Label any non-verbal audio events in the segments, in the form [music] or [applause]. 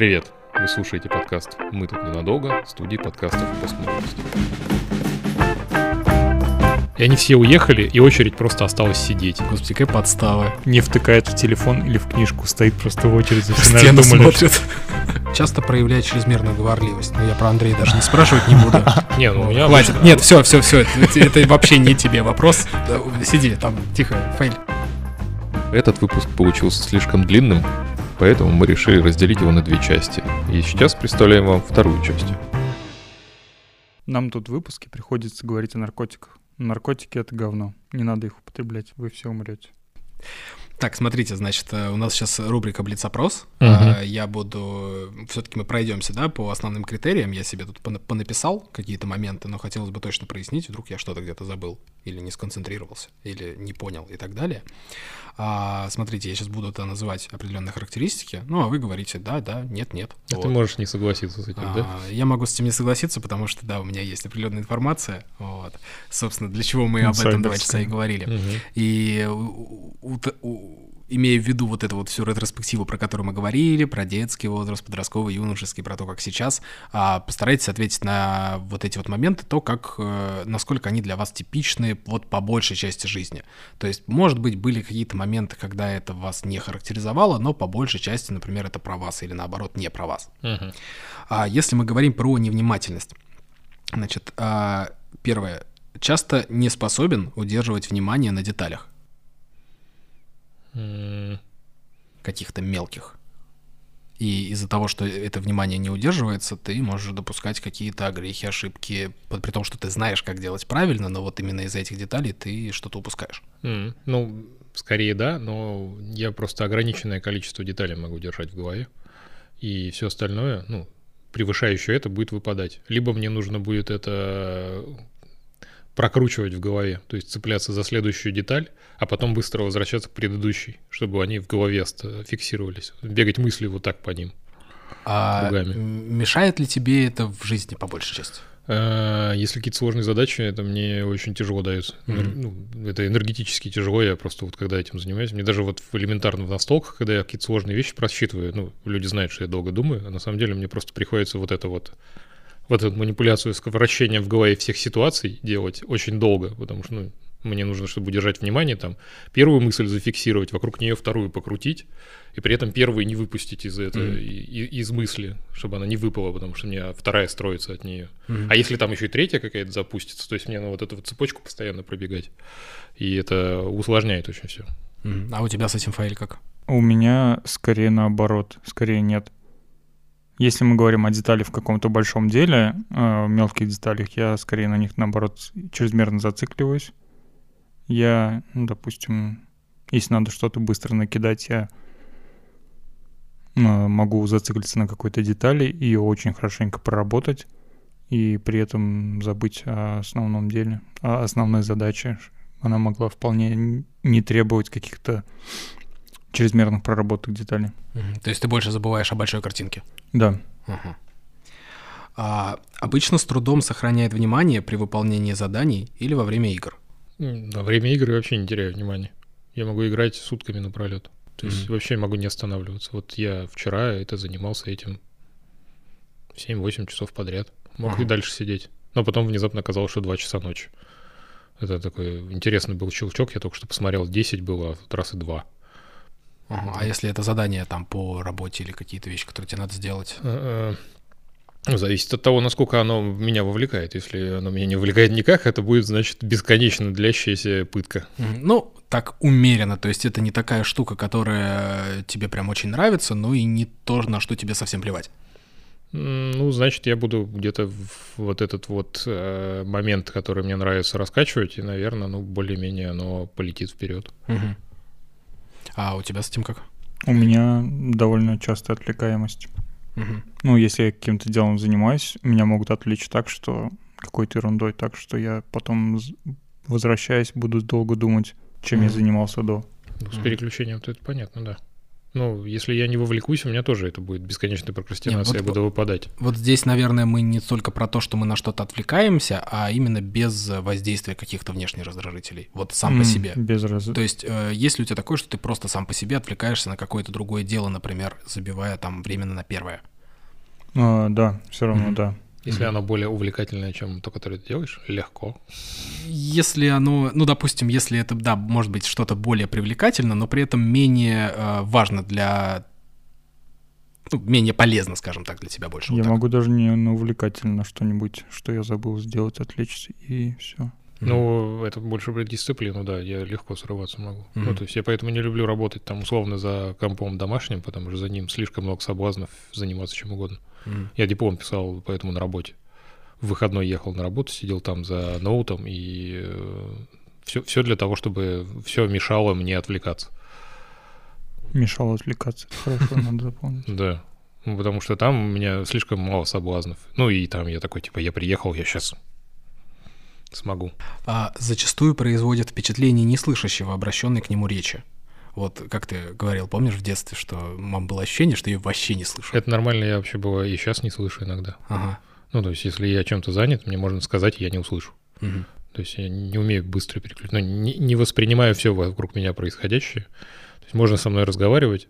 Привет! Вы слушаете подкаст «Мы тут ненадолго» студии подкастов «Постмодерности». И они все уехали, и очередь просто осталась сидеть. Господи, какая подстава. Не втыкает в телефон или в книжку, стоит просто в очереди. В стену смотрит. Часто проявляет чрезмерную говорливость, но я про Андрея даже не спрашивать не буду. [laughs] Не, ну меня Хватит. обычно- Нет, все, все, все. Это вообще не тебе вопрос. Сиди там, тихо, фейль. Этот выпуск получился слишком длинным, поэтому мы решили разделить его на две части. И сейчас представляем вам вторую часть. Нам тут в выпуске приходится говорить о наркотиках. Наркотики — это говно. Не надо их употреблять, вы все умрете. Так, смотрите, значит, э, у нас сейчас рубрика Блиц-опрос. А, Я буду... Все-таки мы пройдемся, да, по основным критериям. Я себе тут пона- понаписал какие-то моменты, но хотелось бы точно прояснить, вдруг я что-то где-то забыл или не сконцентрировался, или не понял и так далее. А, смотрите, я сейчас буду это называть определенные характеристики, ну, а вы говорите да, да, нет, нет. А Вот. Ты можешь не согласиться с этим, да? А, Я могу с этим не согласиться, потому что, да, у меня есть определенная информация. Вот. Собственно, для чего мы об этом два часа и говорили. Мгм. И у- у- у- имея в виду вот эту вот всю ретроспективу, про которую мы говорили, про детский возраст, подростковый, юношеский, про то, как сейчас, а, постарайтесь ответить на вот эти вот моменты, то, как, э, насколько они для вас типичны вот по большей части жизни. То есть, может быть, были какие-то моменты, когда это вас не характеризовало, но по большей части, например, это про вас или наоборот не про вас. Мгм. А если мы говорим про невнимательность, значит, а, первое, часто не способен удерживать внимание на деталях каких-то мелких. И из-за того, что это внимание не удерживается, ты можешь допускать какие-то огрехи, ошибки, при том, что ты знаешь, как делать правильно, но вот именно из-за этих деталей ты что-то упускаешь. м. Ну, скорее да, но я просто ограниченное количество деталей могу держать в голове. И все остальное, ну, превышающее это будет выпадать. Либо мне нужно будет это прокручивать в голове, то есть цепляться за следующую деталь, а потом быстро возвращаться к предыдущей, чтобы они в голове фиксировались. Бегать мысли вот так по ним. А Кругами. мешает ли тебе это в жизни по большей части? Э, Если какие-то сложные задачи, это мне очень тяжело дается. Мгм. ну, это энергетически тяжело, я просто вот когда этим занимаюсь, мне даже вот в элементарно в настолках, когда я какие-то сложные вещи просчитываю, ну, люди знают, что я долго думаю, а на самом деле мне просто приходится вот это вот вот эту манипуляцию с вращением в голове всех ситуаций делать очень долго, потому что, ну, мне нужно, чтобы удержать внимание, там, первую мысль зафиксировать, вокруг нее вторую покрутить, и при этом первую не выпустить из этого, и- и- из мысли, чтобы она не выпала, потому что у меня вторая строится от нее. Мгм. А если там еще и третья какая-то запустится, то есть мне на вот эту вот цепочку постоянно пробегать. И это усложняет очень все. Мгм. А у тебя с этим файл как? У меня скорее наоборот, скорее нет. Если мы говорим о деталях в каком-то большом деле, э, мелких деталях, я скорее на них, наоборот, чрезмерно зацикливаюсь. Я, ну, допустим, если надо что-то быстро накидать, я э, могу зациклиться на какой-то детали и ее очень хорошенько проработать, и при этом забыть о основном деле, о основной задаче. Она могла вполне не требовать каких-то чрезмерных проработок деталей. То есть ты больше забываешь о большой картинке? Да. Ага. А, обычно с трудом сохраняет внимание при выполнении заданий или во время игр. Во время игры вообще не теряю внимания. Я могу играть сутками напролет. То есть Мгм. вообще могу не останавливаться. Вот я вчера это занимался этим 7-8 часов подряд. Мог и Ага. дальше сидеть. Но потом внезапно оказалось, что 2 часа ночи. Это такой интересный был щелчок. Я только что посмотрел, 10 было, а тут раз и 2. А если это задание там по работе или какие-то вещи, которые тебе надо сделать? Э, э, Зависит от того, насколько оно меня вовлекает. Если оно меня не вовлекает никак, это будет, значит, бесконечно длящаяся пытка. Ну, так умеренно, то есть это не такая штука, которая тебе прям очень нравится, но и не то, на что тебе совсем плевать. Ну, значит, я буду где-то вот этот вот э, момент, который мне нравится, раскачивать, и, наверное, ну, более-менее оно полетит вперед. Мгм. А у тебя с этим как? У меня довольно часто отвлекаемость. Мгм. Ну, если я каким-то делом занимаюсь, меня могут отвлечь так, что какой-то ерундой, так что я потом, возвращаясь, буду долго думать, чем я Мгм. занимался до. Ну, С Мгм. переключением то это понятно, да. Ну, если я не вовлекусь, у меня тоже это будет бесконечная прокрастинация, Не, я вот- буду выпадать. Вот здесь, наверное, мы не только про то, что мы на что-то отвлекаемся, а именно без воздействия каких-то внешних раздражителей. Вот сам по М, себе. Без раз... То есть, э, есть ли у тебя такое, что ты просто сам по себе отвлекаешься на какое-то другое дело, например, забивая там временно на первое? А, да, все равно, Мгм. да. Если Мгм. оно более увлекательное, чем то, которое ты делаешь, легко. Если оно, ну, допустим, если это, да, может быть что-то более привлекательно, но при этом менее э, важно для, ну, менее полезно, скажем так, для тебя больше. вот я так. могу даже не на увлекательно что-нибудь, что я забыл сделать, отвлечься, и все. Ну, это больше про дисциплину, да, я легко срываться могу. Ну, Мгм. то есть я поэтому не люблю работать там условно за компом домашним, потому что за ним слишком много соблазнов заниматься чем угодно. Мгм. Я диплом писал, поэтому на работе. В выходной ехал на работу, сидел там за ноутом, и все, все для того, чтобы все мешало мне отвлекаться. Мешало отвлекаться. Это Хорошо, [laughs] надо запомнить. Да. Ну, потому что там у меня слишком мало соблазнов. Ну, и там я такой, типа, я приехал, я сейчас смогу. А, зачастую производит впечатление неслышащего, обращенной к нему речи. Вот как ты говорил, помнишь в детстве, что мам было ощущение, что ее вообще не слышу? Это нормально, я вообще было и сейчас не слышу иногда. Ага. Ну, то есть, если я чем-то занят, мне можно сказать, и я не услышу. Мгм. То есть я не умею быстро переключить, ну, не, не воспринимаю все вокруг меня происходящее. То есть можно со мной разговаривать,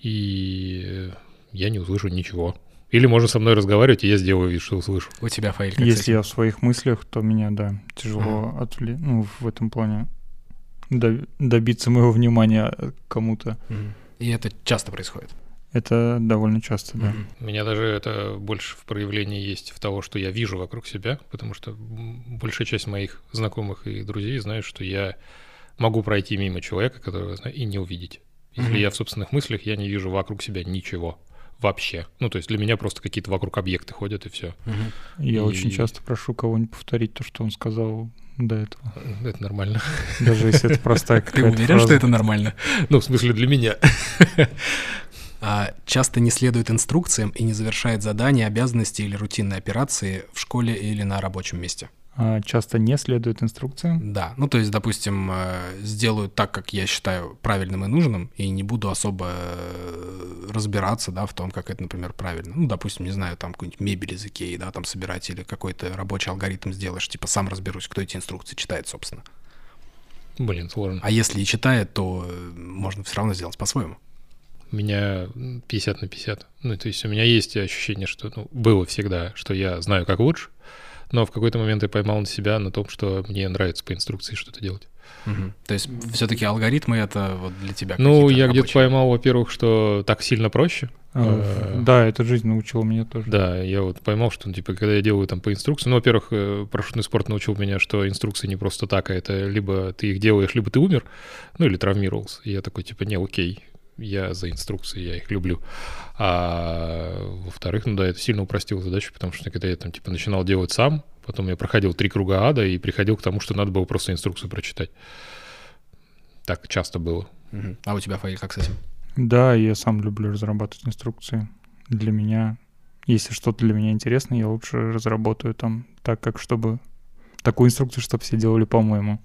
и я не услышу ничего. Или можно со мной разговаривать, и я сделаю вид, что услышу. У тебя, Фаиль, как с Если я в своих мыслях, то меня, да, тяжело отвлечь, ну, в этом плане добиться моего внимания кому-то. И это часто происходит. Это довольно часто, да. У меня даже это больше в проявлении есть в того, что я вижу вокруг себя, потому что большая часть моих знакомых и друзей знают, что я могу пройти мимо человека, которого я знаю, и не увидеть. Если я в собственных мыслях, я не вижу вокруг себя ничего вообще. Ну, то есть для меня просто какие-то вокруг объекты ходят, и все. Я И- очень часто прошу кого-нибудь повторить то, что он сказал до этого. Это нормально. Даже если это простая [laughs] Ты уверен, что это нормально? Ну, в смысле, для меня. [laughs] А, часто не следует инструкциям и не завершает задания, обязанности или рутинные операции в школе или на рабочем месте. А, Часто не следует инструкциям. Да, ну то есть, допустим, э, сделаю так, как я считаю правильным и нужным, и не буду особо э, разбираться, да, в том, как это, например, правильно. Ну, допустим, не знаю, там какую-нибудь мебель из Икеи, да, там собирать или какой-то рабочий алгоритм сделаешь, типа сам разберусь, кто эти инструкции читает, собственно. Блин, сложно. А если и читает, то э, можно все равно сделать по-своему. У меня 50 на 50. Ну, то есть у меня есть ощущение, что ну, было всегда, что я знаю, как лучше, но в какой-то момент я поймал на себя на том, что мне нравится по инструкции что-то делать. Мгм. То есть все-таки алгоритмы это вот для тебя Ну, я где-то поймал, во-первых, что так сильно проще. А, Э, Да, эта жизнь научила меня тоже. Да, я вот поймал, что, ну, типа, когда я делаю там по инструкции, ну, во-первых, э, парашютный спорт научил меня, что инструкции не просто так, а это либо ты их делаешь, либо ты умер, ну, или травмировался. И я такой, типа, не, окей, я за инструкции, я их люблю. А во-вторых, ну да, это сильно упростило задачу, потому что когда я там, типа, начинал делать сам, потом я проходил три круга ада и приходил к тому, что надо было просто инструкцию прочитать. Так часто было. А у тебя, Фаиль, как с этим? Да, я сам люблю разрабатывать инструкции. Для меня, если что-то для меня интересно, я лучше разработаю там так, как чтобы такую инструкцию, чтобы все делали по-моему.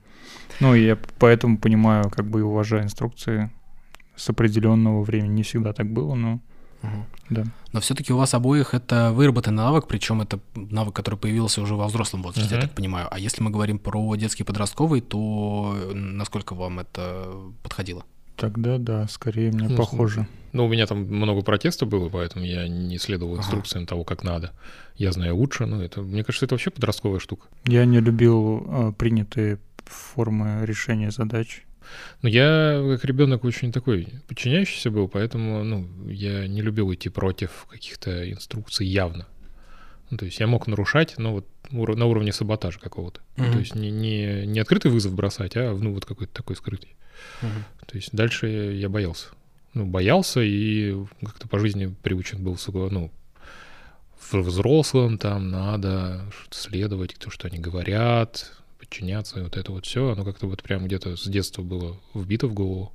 Ну, и я поэтому понимаю, как бы и уважаю инструкции с определенного времени. Не всегда так было, но да. Но все-таки у вас обоих это выработанный навык, причем это навык, который появился уже во взрослом возрасте, я Мгм. так понимаю. А если мы говорим про детский подростковый, то э, насколько вам это подходило? Тогда да, скорее мне Ну, похоже. Ну, у меня там много протеста было, поэтому я не следовал Ага. инструкциям того, как надо. Я знаю лучше, ну, это, мне кажется, это вообще подростковая штука. Я не любил э, принятые формы решения задач. Но я как ребенок очень такой подчиняющийся был, поэтому ну, я не любил идти против каких-то инструкций явно. Ну, то есть я мог нарушать, но вот на уровне саботажа какого-то. Ну, Мгм. то есть не, не, не открытый вызов бросать, а ну, вот какой-то такой скрытый. То есть дальше я боялся. Ну, боялся и как-то по жизни приучен был, ну, взрослым там надо следовать то, что они говорят, подчиняться, и вот это вот все, оно как-то вот прям где-то с детства было вбито в голову.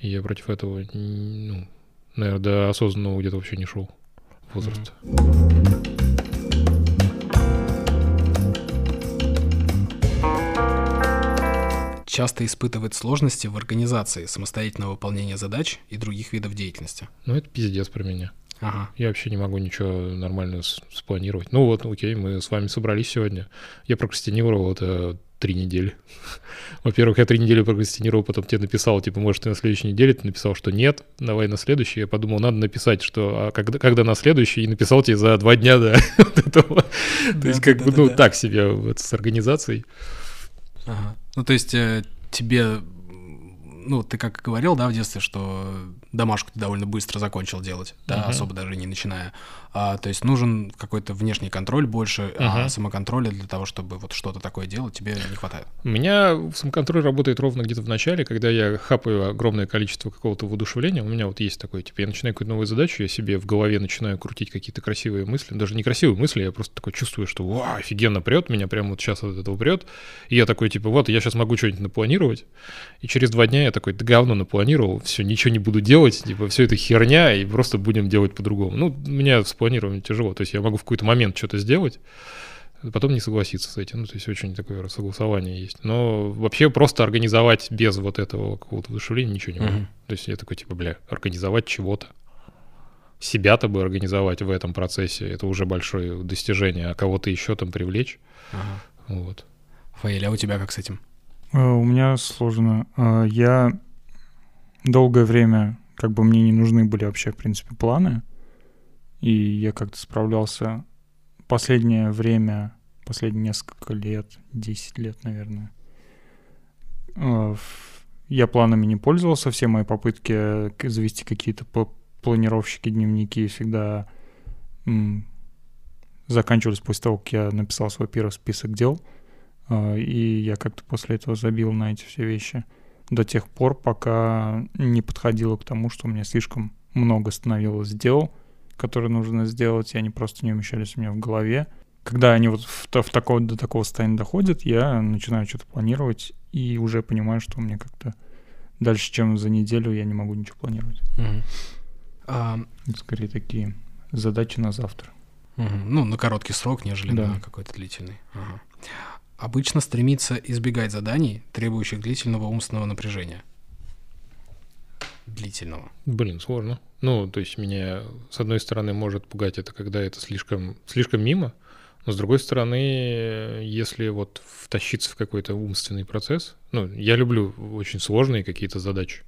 И я против этого, ну, наверное, до осознанного где-то вообще не шел возраста. часто испытывает сложности в организации самостоятельного выполнения задач и других видов деятельности. Ну, это пиздец про меня. Ага. Я вообще не могу ничего нормально спланировать. Ну вот, окей, мы с вами собрались сегодня. Я прокрастинировал это три недели. [laughs] Во-первых, я три недели прокрастинировал, потом тебе написал, типа, может, ты на следующей неделе, ты написал, что нет, давай на следующий. Я подумал, надо написать, что а когда, когда на следующий, и написал тебе за два дня до [laughs] этого. То есть, как бы, ну, так себе с организацией. Ну, то есть э, тебе, ну, ты как говорил, да, в детстве, что домашку ты довольно быстро закончил делать, да, Мгм. особо даже не начиная. А, то есть нужен какой-то внешний контроль больше, а Мгм. самоконтроля для того, чтобы вот что-то такое делать, тебе не хватает. У меня самоконтроль работает ровно где-то в начале, когда я хапаю огромное количество какого-то воодушевления. У меня вот есть такое, типа, я начинаю какую-то новую задачу, я себе в голове начинаю крутить какие-то красивые мысли, даже не красивые мысли, я просто такой чувствую, что вау, офигенно прет, меня прямо вот сейчас от этого прет. И я такой, типа, вот, я сейчас могу что-нибудь напланировать. И через два дня я такой, да говно напланировал, все, ничего не буду делать, типа, все это херня, и просто будем делать по-другому. Ну, у меня с планированием тяжело, то есть я могу в какой-то момент что-то сделать, потом не согласиться с этим. Ну, то есть очень такое согласование есть. Но вообще просто организовать без вот этого какого-то воодушевления ничего не могу. Мгм. То есть я такой, типа, бля, организовать чего-то. Себя-то бы организовать в этом процессе, это уже большое достижение, а кого-то еще там привлечь. Ага. Вот. Фаэль, а у тебя как с этим? Э, У меня сложно. Э, Я долгое время, как бы мне не нужны были вообще, в принципе, планы. И я как-то справлялся последнее время, последние несколько лет, 10 лет, наверное. э, Я планами не пользовался. Все мои попытки завести какие-то пла- планировщики, дневники всегда заканчивались после того, как я написал свой первый список дел. А, И я как-то после этого забил на эти все вещи до тех пор, пока не подходило к тому, что у меня слишком много становилось дел, которые нужно сделать, и они просто не умещались у меня в голове. Когда они вот в, в такого, до такого состояния доходят, я начинаю что-то планировать и уже понимаю, что мне как-то дальше, чем за неделю, я не могу ничего планировать. Это скорее такие задачи на завтра. мгм. Ну, на короткий срок, нежели Да. на какой-то длительный. Ага. Обычно стремится избегать заданий, требующих длительного умственного напряжения. Длительного. Блин, сложно. Ну, то есть меня, с одной стороны, может пугать это, когда это слишком, слишком мимо, но с другой стороны, если вот втащиться в какой-то умственный процесс, ну, я люблю очень сложные какие-то задачи,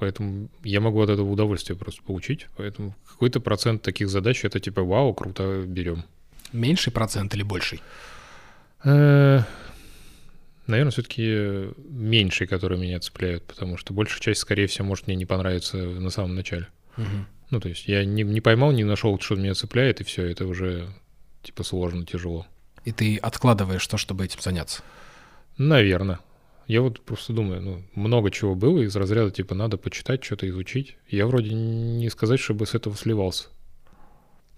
поэтому я могу от этого удовольствие просто получить, поэтому какой-то процент таких задач это типа вау, круто, берем. Меньший процент или больший? Наверное, все-таки меньшие, которые меня цепляют, потому что большая часть, скорее всего, может мне не понравиться на самом начале. Ну, то есть я не, не поймал, не нашел, что меня цепляет, и все, это уже типа сложно, тяжело. И ты откладываешь то, чтобы этим заняться. Наверное. Я вот просто думаю, ну, много чего было из разряда, типа, надо почитать, что-то изучить. Я вроде не сказать, чтобы с этого сливался.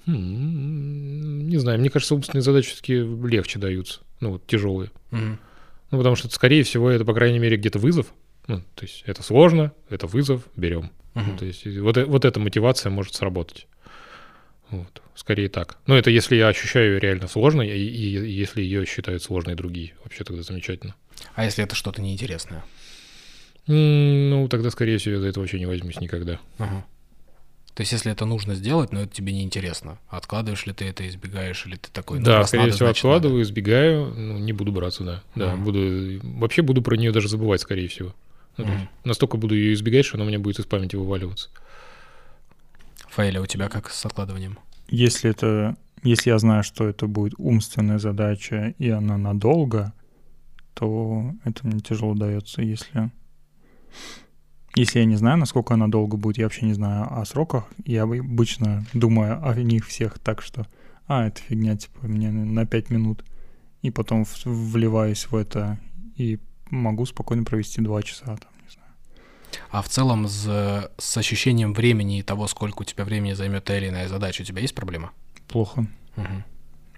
Хм, не знаю, мне кажется, умственные задачи все-таки легче даются. Ну, вот тяжелые. Мгм. Ну, потому что, скорее всего, это, по крайней мере, где-то вызов. Ну, то есть это сложно, это вызов, берем. Мгм. Ну, то есть вот, э- вот эта мотивация может сработать. Вот. Скорее так. Но это если я ощущаю ее реально сложной, и, и если ее считают сложной другие. Вообще тогда замечательно. А если это что-то неинтересное? Ну, тогда, скорее всего, я за это вообще не возьмусь никогда. Ага. То есть, если это нужно сделать, но это тебе неинтересно, откладываешь ли ты это, избегаешь, или ты такой, ну, да, раз скорее надо, всего, значит, надо. откладываю, избегаю, ну, не буду браться, да. Да, Ага. буду... Вообще буду про нее даже забывать, скорее всего. Ну, Мгм. настолько буду ее избегать, что она у меня будет из памяти вываливаться. Фаэля, у тебя как с откладыванием? Если это, если я знаю, что это будет умственная задача и она надолго, то это мне тяжело дается. Если, если я не знаю, насколько она долго будет, я вообще не знаю о сроках, я обычно думаю о них всех так, что а, это фигня, типа, мне на 5 минут. И потом вливаюсь в это и могу спокойно провести 2 часа там, не знаю. А в целом с, с ощущением времени и того, сколько у тебя времени займет та или иная задача, у тебя есть проблема? Плохо. Мгм.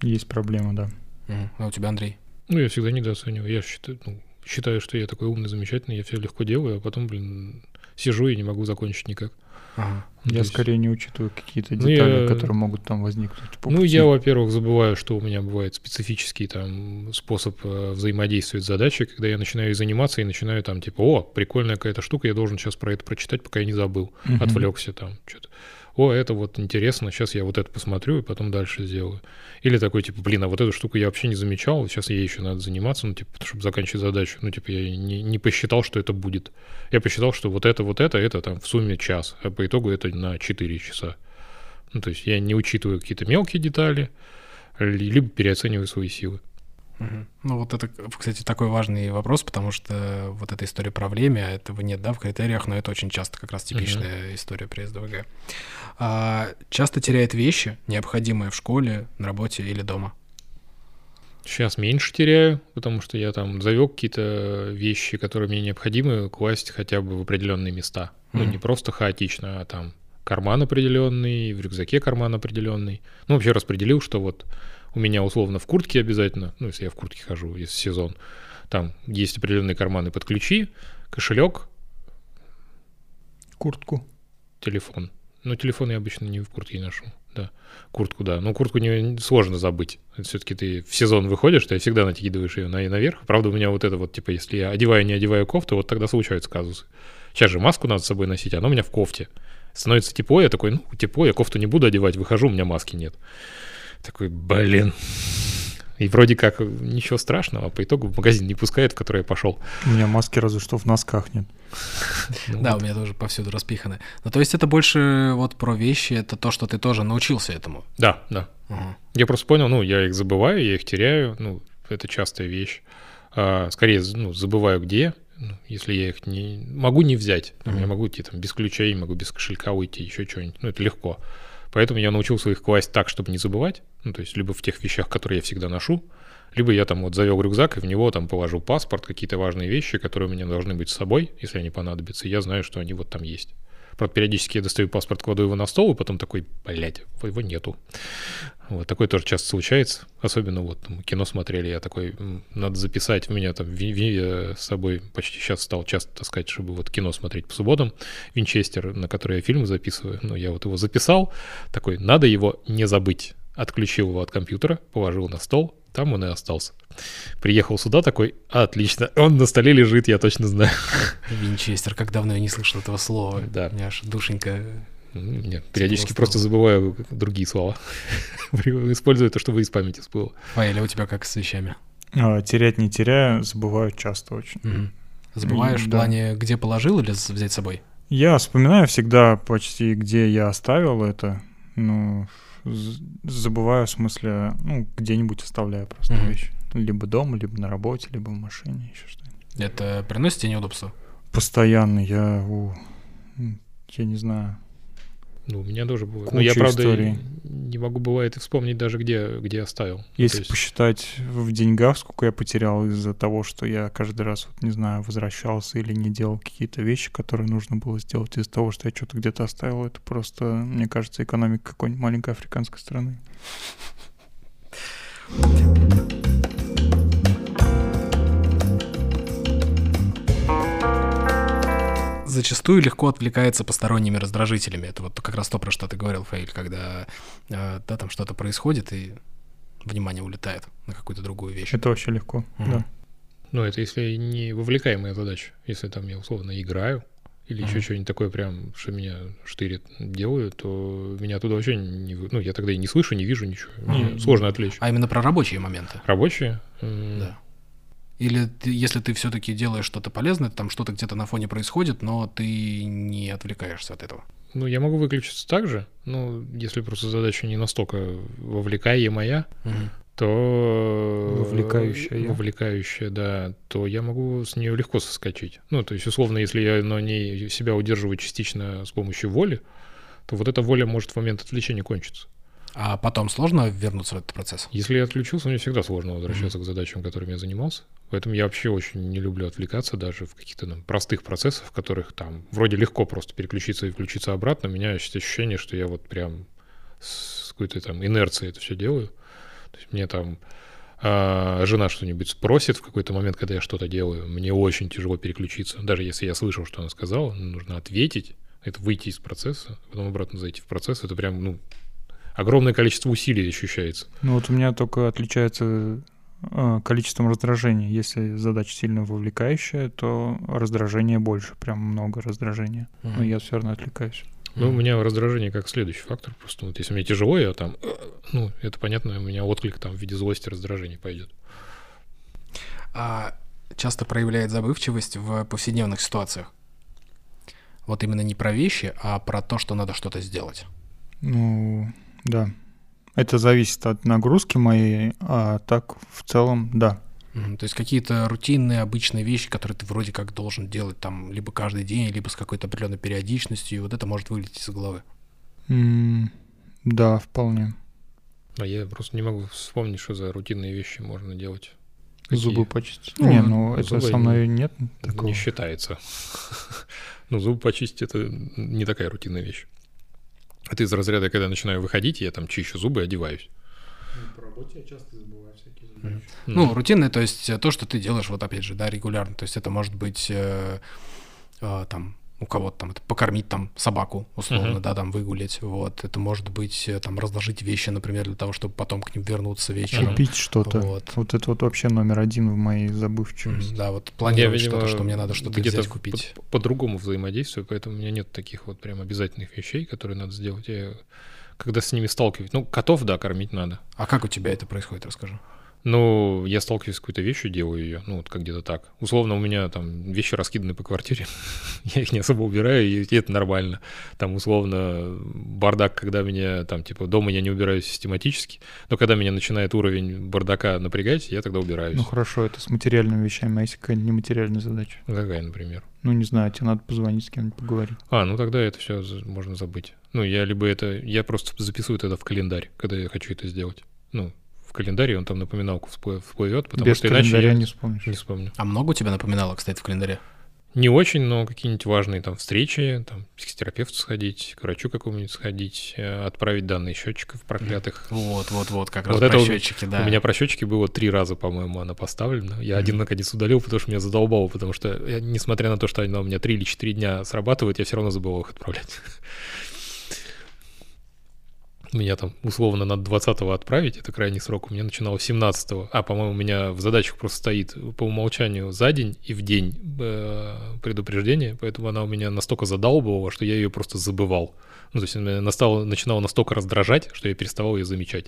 Есть проблема, да. Мгм. А у тебя, Андрей? Ну, я всегда недооцениваю. Я считаю, ну, считаю, что я такой умный, замечательный, я все легко делаю, а потом, блин, сижу и не могу закончить никак. Ага. Ну, я есть... скорее не учитываю какие-то ну, детали, я... которые могут там возникнуть. По ну, я, во-первых, забываю, что у меня бывает специфический там способ э, взаимодействовать с задачей, когда я начинаю заниматься и начинаю там типа, о, прикольная какая-то штука, я должен сейчас про это прочитать, пока я не забыл, uh-huh. отвлекся там что-то о, это вот интересно, сейчас я вот это посмотрю и потом дальше сделаю. Или такой, типа, блин, а вот эту штуку я вообще не замечал, сейчас ей еще надо заниматься, ну, типа, чтобы заканчивать задачу. Ну, типа, я не, не посчитал, что это будет. Я посчитал, что вот это, вот это, это там в сумме час, а по итогу это на 4 часа. Ну, то есть я не учитываю какие-то мелкие детали, либо переоцениваю свои силы. Ну, вот это, кстати, такой важный вопрос, потому что вот эта история про время, этого нет, да, в критериях, но это очень часто как раз типичная uh-huh. история при СДВГ. А, часто теряет вещи, необходимые в школе, на работе или дома. Сейчас меньше теряю, потому что я там завел какие-то вещи, которые мне необходимы класть хотя бы в определенные места. Mm-hmm. Ну, не просто хаотично, а там карман определенный, в рюкзаке карман определенный. Ну, вообще распределил, что вот у меня условно в куртке обязательно, ну, если я в куртке хожу, если сезон, там есть определенные карманы под ключи, кошелек, куртку, телефон. Но телефон я обычно не в куртке ношу, да. Куртку, да. Но куртку не сложно забыть. Все-таки ты в сезон выходишь, ты всегда накидываешь ее на, наверх. Правда, у меня вот это вот, типа, если я одеваю, не одеваю кофту, вот тогда случаются казусы. Сейчас же маску надо с собой носить, а она у меня в кофте. Становится тепло, я такой, ну, тепло, я кофту не буду одевать, выхожу, у меня маски нет. Такой, блин. И вроде как ничего страшного, а по итогу в магазин не пускают, в который я пошел. У меня маски разве что в носках нет. [laughs] Ну да, у меня тоже повсюду распиханы. Ну, то есть это больше вот про вещи, это то, что ты тоже научился этому. Да, да. Я просто понял, ну, я их забываю, я их теряю, ну, это частая вещь. А, скорее, ну, забываю где, ну, если я их не... Могу не взять. Я могу идти там без ключей, могу без кошелька уйти, еще что-нибудь. Ну, это легко. Поэтому я научился их класть так, чтобы не забывать. Ну, то есть либо в тех вещах, которые я всегда ношу, либо я там вот завел рюкзак и в него там положу паспорт, какие-то важные вещи, которые у меня должны быть с собой, если они понадобятся, и я знаю, что они вот там есть. Правда, периодически я достаю паспорт, кладу его на стол, и потом такой, блядь, его нету. Вот, такое тоже часто случается. Особенно вот кино смотрели, я такой, надо записать. У меня там ви, ви, э, с собой почти сейчас стал часто таскать, чтобы вот кино смотреть по субботам. Винчестер, на который я фильмы записываю. Но я вот его записал. Такой, надо его не забыть. Отключил его от компьютера, положил на стол, там он и остался. Приехал сюда такой, отлично, он на столе лежит, я точно знаю. Винчестер, как давно я не слышал этого слова. Да. У меня аж душенька нет, периодически просто забываю другие слова. [laughs] Использую то, что из памяти всплыло. Фаэля, у тебя как с вещами? А, терять не теряю, забываю часто очень. Угу. Забываешь в плане, где положил или взять с собой? Я вспоминаю всегда почти, где я оставил это. Ну, забываю, в смысле, ну, где-нибудь оставляю просто угу. вещи. Либо дома, либо на работе, либо в машине, еще что-нибудь. Это приносит тебе неудобства? Постоянно. Я, у, я не знаю. Ну, у меня тоже бывает. Но я, правда, историй. не могу, бывает, и вспомнить даже, где, где оставил. Если есть... посчитать в деньгах, сколько я потерял из-за того, что я каждый раз, вот, не знаю, возвращался или не делал какие-то вещи, которые нужно было сделать из-за того, что я что-то где-то оставил, это просто, мне кажется, экономика какой-нибудь маленькой африканской страны. Зачастую легко отвлекается посторонними раздражителями. Это вот как раз то, про что ты говорил, Фейль, когда э, да, там что-то происходит, и внимание улетает на какую-то другую вещь. Это вообще легко, угу. да. Ну, это если не вовлекаемая задача. Если там я условно играю, или uh-huh. еще что-нибудь такое прям, что меня штырит, делаю, то меня туда вообще не... Ну, я тогда и не слышу, не вижу ничего. Мне uh-huh. сложно отвлечь. А именно про рабочие моменты? Рабочие? Да. Или ты, если ты все-таки делаешь что-то полезное, там что-то где-то на фоне происходит, но ты не отвлекаешься от этого. Ну, я могу выключиться так же, ну, если просто задача не настолько вовлекаемая, угу. то... Вовлекающая. Вовлекающая, да, то я могу с нее легко соскочить. Ну, то есть, условно, если я на ней себя удерживаю частично с помощью воли, то вот эта воля может в момент отвлечения кончиться. А потом сложно вернуться в этот процесс? Если я отключился, мне всегда сложно возвращаться mm-hmm. к задачам, которыми я занимался. Поэтому я вообще очень не люблю отвлекаться даже в каких-то там простых процессах, в которых там вроде легко просто переключиться и включиться обратно. У меня есть ощущение, что я вот прям с какой-то там инерцией это все делаю. То есть мне там а жена что-нибудь спросит в какой-то момент, когда я что-то делаю, мне очень тяжело переключиться. Даже если я слышал, что она сказала, нужно ответить, это выйти из процесса, потом обратно зайти в процесс, это прям, ну, огромное количество усилий ощущается. Ну вот у меня только отличается э, количеством раздражения. Если задача сильно вовлекающая, то раздражение больше, прям много раздражения. Но я все равно отвлекаюсь. Ну, у меня раздражение как следующий фактор. Просто вот если мне тяжело, я там, э, ну, это понятно, у меня отклик там в виде злости, раздражения пойдет. А часто проявляет забывчивость в повседневных ситуациях. Вот именно не про вещи, а про то, что надо что-то сделать. Ну, да. Это зависит от нагрузки моей, а так в целом, да. То есть какие-то рутинные, обычные вещи, которые ты вроде как должен делать там либо каждый день, либо с какой-то определенной периодичностью, и вот это может вылететь из головы. М, Да, вполне. А я просто не могу вспомнить, что за рутинные вещи можно делать. Какие? Зубы почистить. Ну, не, ну это зубы со мной нет Это такого. не считается. [laughs] Ну, зубы почистить это не такая рутинная вещь. Это из разряда, когда я начинаю выходить, я там чищу зубы одеваюсь. По работе я часто забываю всякие Мгм. Ну, рутинное, то есть э, то, что ты делаешь, вот опять же, да, регулярно. То есть это может быть э, э, там у кого-то там это покормить там собаку, условно, Мгм. да, там выгулять, вот. Это может быть э, там разложить вещи, например, для того, чтобы потом к ним вернуться вечером. Купить что-то. Вот. Вот. это вот вообще номер один в моей забывчивости. М, Да, вот Я, планировать видимо, что-то, что мне надо что-то где-то взять, купить. по- по-другому взаимодействую, поэтому у меня нет таких вот прям обязательных вещей, которые надо сделать. Я когда с ними сталкиваюсь, ну, котов, да, кормить надо. А как у тебя это происходит, расскажи. Ну, я сталкиваюсь с какой-то вещью, делаю ее, ну, вот как где-то так. Условно, у меня там вещи раскиданы по квартире, [laughs] я их не особо убираю, и это нормально. Там, условно, бардак, когда меня, там, типа, дома я не убираю систематически, но когда меня начинает уровень бардака напрягать, я тогда убираюсь. Ну хорошо, это с материальными вещами, а если какая-нибудь нематериальная задача? Ну, Какая, например? Ну не знаю, тебе надо позвонить с кем-нибудь поговорить. А, ну тогда это все можно забыть. Ну, я либо это... Я просто записываю это в календарь, когда я хочу это сделать. Ну, в календаре он там напоминалку всплы- всплывет, потому Без что иначе я не вспомнишь. не вспомню. А много у тебя напоминало, кстати, в календаре? Не очень, но какие-нибудь важные там встречи, там, психотерапевту сходить, к врачу какому-нибудь сходить, э, отправить данные счетчиков проклятых. Вот, вот, вот, как раз Вот про это у- счетчики, да. У меня про счетчики было три раза, по-моему, она поставлена. Я один наконец удалил, потому что меня задолбало, потому что, я, несмотря на то, что она у меня три или четыре дня срабатывает, я все равно забывал их отправлять. [laughs] Меня там условно надо 20-го отправить, это крайний срок, у меня начиналось 17-го. А, по-моему, у меня в задачах просто стоит по умолчанию за день и в день э, предупреждение, поэтому она у меня настолько задалбывала, что я ее просто забывал. Ну, то есть она настала, начинала настолько раздражать, что я переставал ее замечать.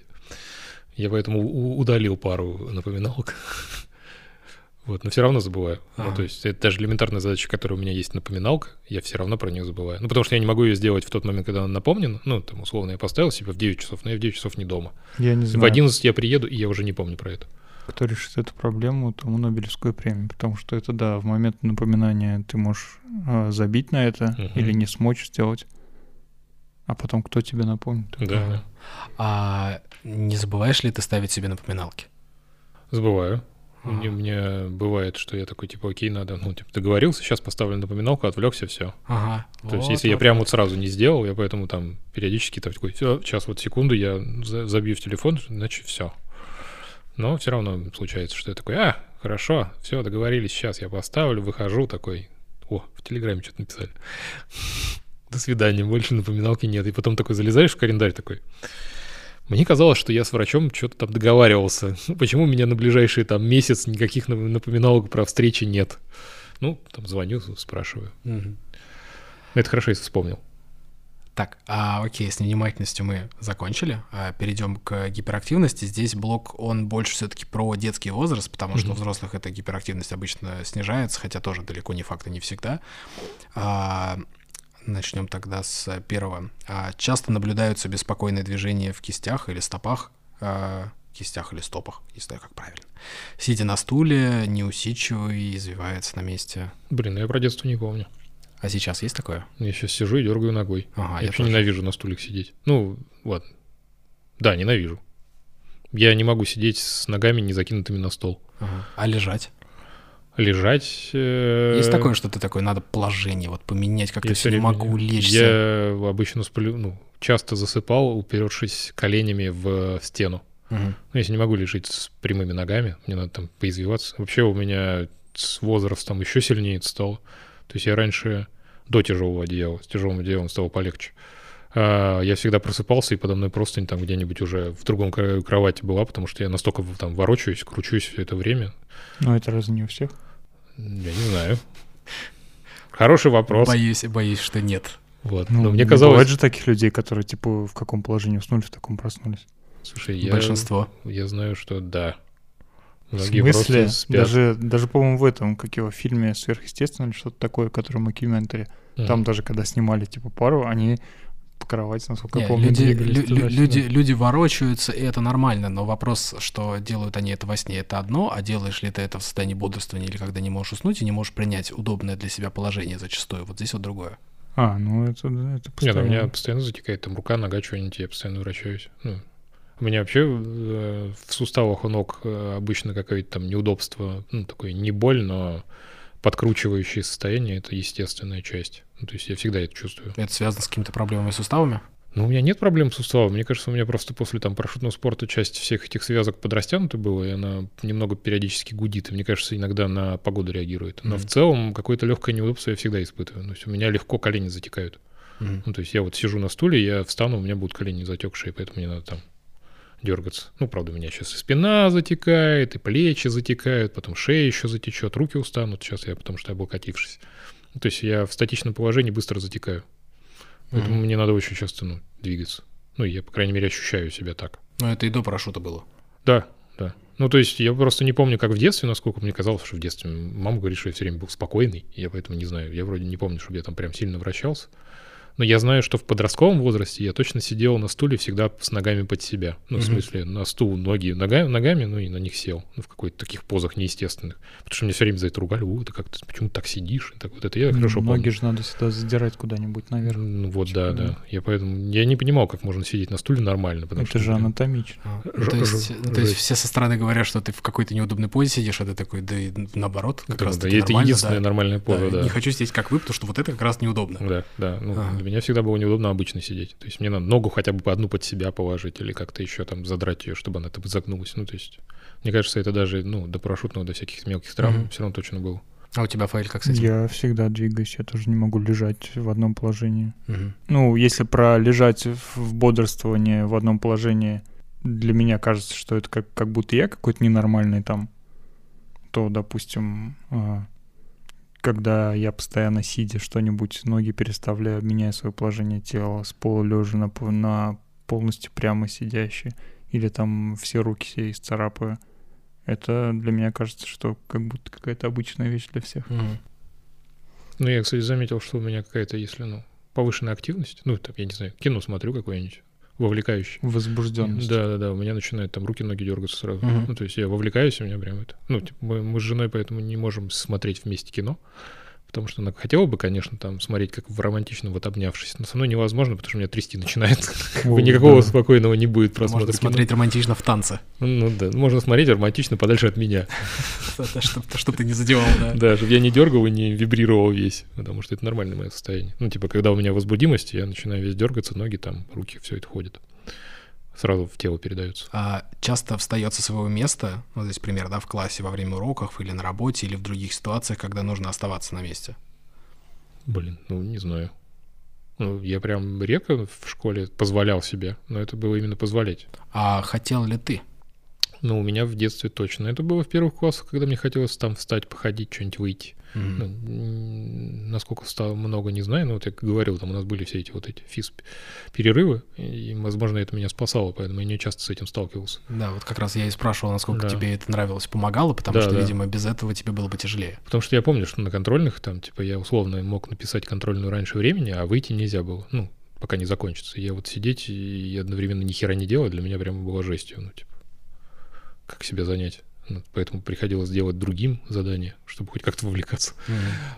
Я поэтому удалил пару напоминалок. Вот, но все равно забываю. Ну, Ага. то есть это даже элементарная задача, которая у меня есть напоминалка, я все равно про нее забываю. Ну, потому что я не могу ее сделать в тот момент, когда она напомнена. Ну, там, условно, я поставил себе в 9 часов, но я в 9 часов не дома. Я не В знаю, 11 я приеду, и я уже не помню про это. кто решит эту проблему, тому Нобелевскую премию. Потому что это, да, в момент напоминания ты можешь э, забить на это Мгм. или не смочь сделать. А потом кто тебе напомнит? Да, А не забываешь ли ты ставить себе напоминалки? забываю. Мне, мне бывает, что я такой, типа, окей, надо, ну, типа, договорился, сейчас поставлю напоминалку, отвлекся, все. Ага. То есть, вот, если я вот, прям вот. вот сразу не сделал, я поэтому там периодически там такой, все, сейчас вот секунду, я за- забью в телефон, иначе все. Но все равно случается, что я такой, а, хорошо, все, договорились, сейчас я поставлю, выхожу такой, о, в Телеграме что-то написали. [laughs] До свидания, больше напоминалки нет. И потом такой залезаешь в календарь такой. Мне казалось, что я с врачом что-то там договаривался. [laughs] Почему у меня на ближайший там месяц никаких нап- напоминалок про встречи нет? Ну, там звоню, спрашиваю. Мгм. Это хорошо, если вспомнил. Так, а, окей, с невнимательностью мы закончили. А, перейдем к гиперактивности. Здесь блок, он больше все-таки про детский возраст, потому что у взрослых эта гиперактивность обычно снижается, хотя тоже далеко не факт и не всегда. А, начнем тогда с первого. А, часто наблюдаются беспокойные движения в кистях или стопах, а, кистях или стопах, не знаю, как правильно. Сидя на стуле, неусидчивый, извивается на месте. Блин, я про детство не помню. А сейчас есть такое? Я сейчас сижу и дергаю ногой. Ага, я я вообще тоже. ненавижу на стуле сидеть. Ну, ладно. Да, ненавижу. Я не могу сидеть с ногами, не закинутыми на стол. Ага. А лежать? Лежать... э, Есть такое, что ты такой, надо положение вот поменять, как-то я все не могу лечься. Я обычно сплю, ну, часто засыпал, уперевшись коленями в стену. Мгм. Ну, если не могу лежать с прямыми ногами, мне надо там поизвиваться. Вообще у меня с возрастом еще сильнее это стало. То есть я раньше до тяжелого одеяла, с тяжелым одеялом стало полегче. А, я всегда просыпался, и подо мной простынь там где-нибудь уже в другом краю кровати была, потому что я настолько там ворочаюсь, кручусь все это время. Но это разве не у всех? Я не знаю. Хороший вопрос. Боюсь, боюсь, что нет. Вот. Ну, Но мне не казалось... Бывает же таких людей, которые, типа, в каком положении уснули, в таком проснулись. Слушай, я, Большинство. я знаю, что да. В Многие смысле? просто спят. Даже, даже, по-моему, в этом, как его, фильме «Сверхъестественное» или что-то такое, который Мокюментари, Мгм. там даже, когда снимали, типа, пару, они по кровати, насколько Не, я помню, люди, лю- люди, люди ворочаются, и это нормально, но вопрос, что делают они это во сне, это одно, а делаешь ли ты это в состоянии бодрствования или когда не можешь уснуть и не можешь принять удобное для себя положение зачастую. Вот здесь вот другое. А, ну это, да, это Нет, у постоянно. меня постоянно затекает там рука, нога, что-нибудь, я постоянно вращаюсь. Ну, у меня вообще э, в суставах у ног э, обычно какое-то там неудобство, ну, такое не боль, но подкручивающее состояние — это естественная часть. Ну, то есть я всегда это чувствую. Это связано с какими-то проблемами с суставами? Но у меня нет проблем с суставом. Мне кажется, у меня просто после там парашютного спорта часть всех этих связок подрастянута была, и она немного периодически гудит. И мне кажется, иногда на погоду реагирует. Но Мгм. в целом какое-то легкое неудобство я всегда испытываю. То есть у меня легко колени затекают. Мгм. Ну, то есть я вот сижу на стуле, я встану, у меня будут колени затекшие, поэтому мне надо там дергаться. Ну, правда, у меня сейчас и спина затекает, и плечи затекают, потом шея еще затечет, руки устанут сейчас я, потому что я облокотившись. Ну, то есть я в статичном положении быстро затекаю. Поэтому Мгм. мне надо очень часто ну, двигаться. Ну, я, по крайней мере, ощущаю себя так. Но это и до парашюта было. Да, да. Ну, то есть я просто не помню, как в детстве, насколько мне казалось, что в детстве мама говорит, что я все время был спокойный, я поэтому не знаю. Я вроде не помню, чтобы я там прям сильно вращался. Но я знаю, что в подростковом возрасте я точно сидел на стуле всегда с ногами под себя. Ну, в Мгм. смысле, на стул ноги нога- ногами, ну и на них сел. Ну, в какой-то таких позах неестественных. Потому что меня все время за это ругали. О, ты как ты почему так сидишь? И так вот это я Ну, хорошо Ноги помню. же надо всегда задирать куда-нибудь наверх. Ну, вот, Типа, да, да. да. Я поэтому... Я не понимал, как можно сидеть на стуле нормально. Потому Это что, же анатомично. А, Ж- то, есть, ж- то есть все со стороны говорят, что ты в какой-то неудобной позе сидишь, а ты такой, да и наоборот, как это, раз да, таки это нормально, единственная да. нормальная поза, Да, да. Не хочу сидеть как вы, потому что вот это как раз неудобно. Да, да. Ну, Ага. Меня всегда было неудобно обычно сидеть. То есть мне надо ногу хотя бы одну под себя положить или как-то еще там задрать ее, чтобы она там загнулась. Ну, то есть, мне кажется, это даже, ну, до парашютного, до всяких мелких травм Мгм. все равно точно было. А у тебя, Фаэль, как с этим? Я всегда двигаюсь, я тоже не могу лежать в одном положении. Мгм. Ну, если про лежать в в бодрствовании в одном положении, для меня кажется, что это как, как будто я какой-то ненормальный там, то, допустим, а, когда я постоянно сидя что-нибудь, ноги переставляю, меняю свое положение тела с пола лежа на, на полностью прямо сидящий, или там все руки себе исцарапаю, это для меня кажется, что как будто какая-то обычная вещь для всех. Мгм. Ну, я, кстати, заметил, что у меня какая-то, если, ну, повышенная активность, ну, там, я не знаю, кино смотрю какое-нибудь, вовлекающее. Возбужденность. Да, да, да, у меня начинают там руки-ноги дергаться сразу. Мгм. Ну, то есть я вовлекаюсь, у меня прям это... Ну, типа, мы, мы с женой поэтому не можем смотреть вместе кино, потому что она хотела бы, конечно, там смотреть, как в романтично вот обнявшись, но со мной невозможно, потому что меня трясти начинает. [laughs] О, Никакого да. спокойного не будет просмотра Можно смотреть романтично в танце. Ну да, можно смотреть романтично подальше от меня. [laughs] Чтобы ты не задевал, да. Да, чтобы я не дергал и не вибрировал весь, потому что это нормальное мое состояние. Ну, типа, когда у меня возбудимость, я начинаю весь дергаться, ноги там, руки, все это ходит. Сразу в тело передаются. А часто встает со своего места, ну, здесь пример, да, в классе, во время уроков или на работе, или в других ситуациях, когда нужно оставаться на месте. Блин, ну, не знаю. Ну, я прям редко в школе позволял себе, но это было именно позволять. А хотел ли ты? Ну, у меня в детстве точно. Это было в первых классах, когда мне хотелось там встать, походить, что-нибудь выйти. М, насколько стало много, не знаю, но вот я говорил, там у нас были все эти вот эти физ перерывы, и, возможно, это меня спасало, поэтому я не часто с этим сталкивался. Да, вот как раз я и спрашивал, насколько Да. тебе это нравилось, помогало, потому Да, что, да. видимо, без этого тебе было бы тяжелее. Потому что я помню, что на контрольных там, типа, я условно мог написать контрольную раньше времени, а выйти нельзя было, ну, пока не закончится. Я вот сидеть и одновременно ни хера не делать, для меня прямо было жестью, ну, типа, как себя занять. Поэтому приходилось делать другим задания, чтобы хоть как-то вовлекаться.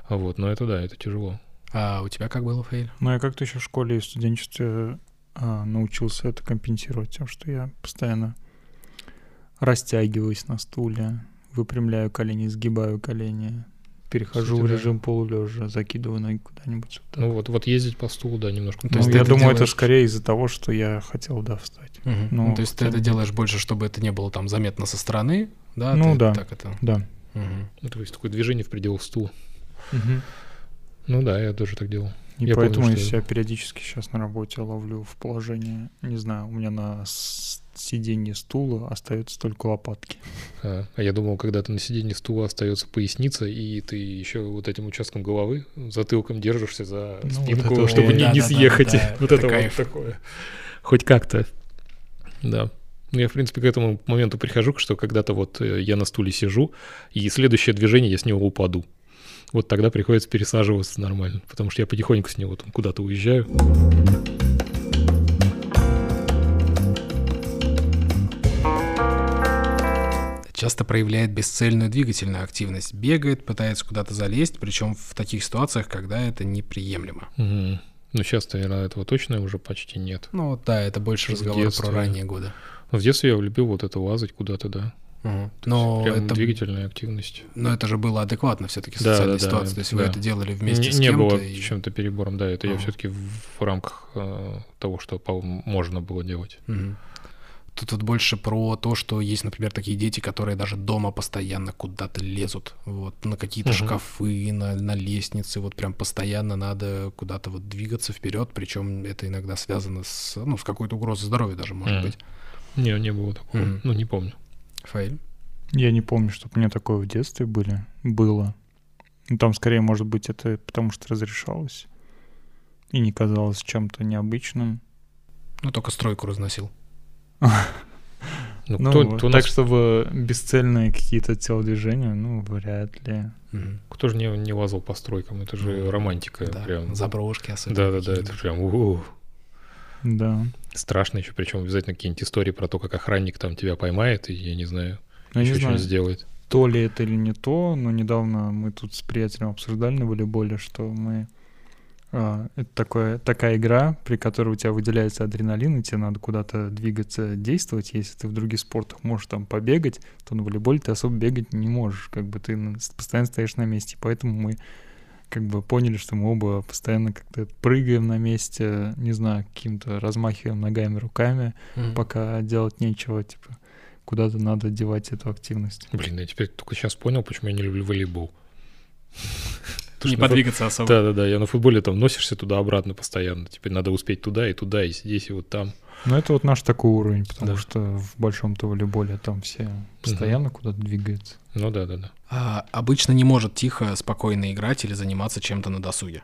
А вот, но это да, это тяжело. А у тебя как было, Фейль? Ну, я как-то еще в школе и в студенчестве а, научился это компенсировать тем, что я постоянно растягиваюсь на стуле, выпрямляю колени, сгибаю колени, перехожу Кстати, в да. режим полулежа, закидываю ноги куда-нибудь. вот. Ну вот, вот ездить по стулу, да, немножко. То Ну, есть ты я это думаю, это делаешь- скорее из-за того, что я хотел, да, встать. Мгм. Ну, Ну, то есть ты хотя это бы- делаешь больше, чтобы это не было там заметно со стороны, да? Ну Ты да. Так это. Да. Ну, то есть такое движение в пределах стула. Ну да, я тоже так делал. И Я помню, поэтому я что- себя периодически сейчас на работе ловлю в положение, не знаю, у меня на сиденье стула остаются только лопатки. А, а я думал, когда ты на сиденье стула остается поясница, и ты еще вот этим участком головы затылком держишься за Ну, вот спинку, это чтобы вот, не, да, не да, да, съехать. да, [laughs] вот это это, вот такое. Хоть как-то. Да. Ну, я, в принципе, к этому моменту прихожу, что когда-то вот э, я на стуле сижу, и следующее движение я с него упаду. Вот тогда приходится пересаживаться нормально, потому что я потихоньку с него там куда-то уезжаю. Часто проявляет бесцельную двигательную активность, бегает, пытается куда-то залезть, причем в таких ситуациях, когда это неприемлемо. Мгм. Ну, сейчас, наверное, этого точно уже почти нет. Ну да, это больше разговор про ранние годы. В детстве я любил вот это лазать куда-то, да. Мгм. Но Прям это, двигательная активность. но это же было адекватно все-таки Да, социальной да, да, ситуации. То есть вы да. это делали вместе не, с не кем-то. было и- чем-то перебором, да, это я Ага. все-таки в, рамках э, того, что можно было делать. Мгм. Тут вот больше про то, что есть, например, такие дети, которые даже дома постоянно куда-то лезут, вот на какие-то Мгм. шкафы, на, на лестницы, вот прям постоянно надо куда-то вот двигаться вперед, причем это иногда связано с, ну, с какой-то угрозой здоровья даже, может Мгм. быть. Не, не было такого. Мгм. Ну, не помню. Фаиль? Я не помню, чтобы у меня такое в детстве были, было. Ну, там скорее, может быть, это потому что разрешалось и не казалось чем-то необычным. Ну, только стройку разносил. Ну, [laughs] Ну, кто, вот. кто, так нас- чтобы бесцельные какие-то телодвижения, ну, вряд ли. Кто же не, не лазал по стройкам? Это же романтика. Да, прям. заброшки особенно. Да, да, да, какие-нибудь. это прям у-у. Да. Страшно еще, причем обязательно какие-нибудь истории про то, как охранник там тебя поймает, и я не знаю, Ну, я еще что-нибудь сделает. то ли это или не то, но недавно мы тут с приятелем обсуждали на волейболе, что мы... а, это такое, такая игра, при которой у тебя выделяется адреналин, и тебе надо куда-то двигаться, действовать. Если ты в других спортах можешь там побегать, то на волейболе ты особо бегать не можешь, как бы ты постоянно стоишь на месте. Поэтому мы как бы поняли, что мы оба постоянно как-то прыгаем на месте, не знаю, каким-то размахиваем ногами, руками, Мгм. пока делать нечего, типа куда-то надо девать эту активность. Блин, я теперь только сейчас понял, почему я не люблю волейбол. [laughs] Не подвигаться особо. Да-да-да, я на футболе там носишься туда-обратно постоянно. Теперь надо успеть туда и туда, и здесь, и вот там. Ну, это вот наш такой уровень, потому Да. что в большом-то волейболе там все постоянно куда-то двигаются. Ну да-да-да. А, обычно не может тихо, спокойно играть или заниматься чем-то на досуге.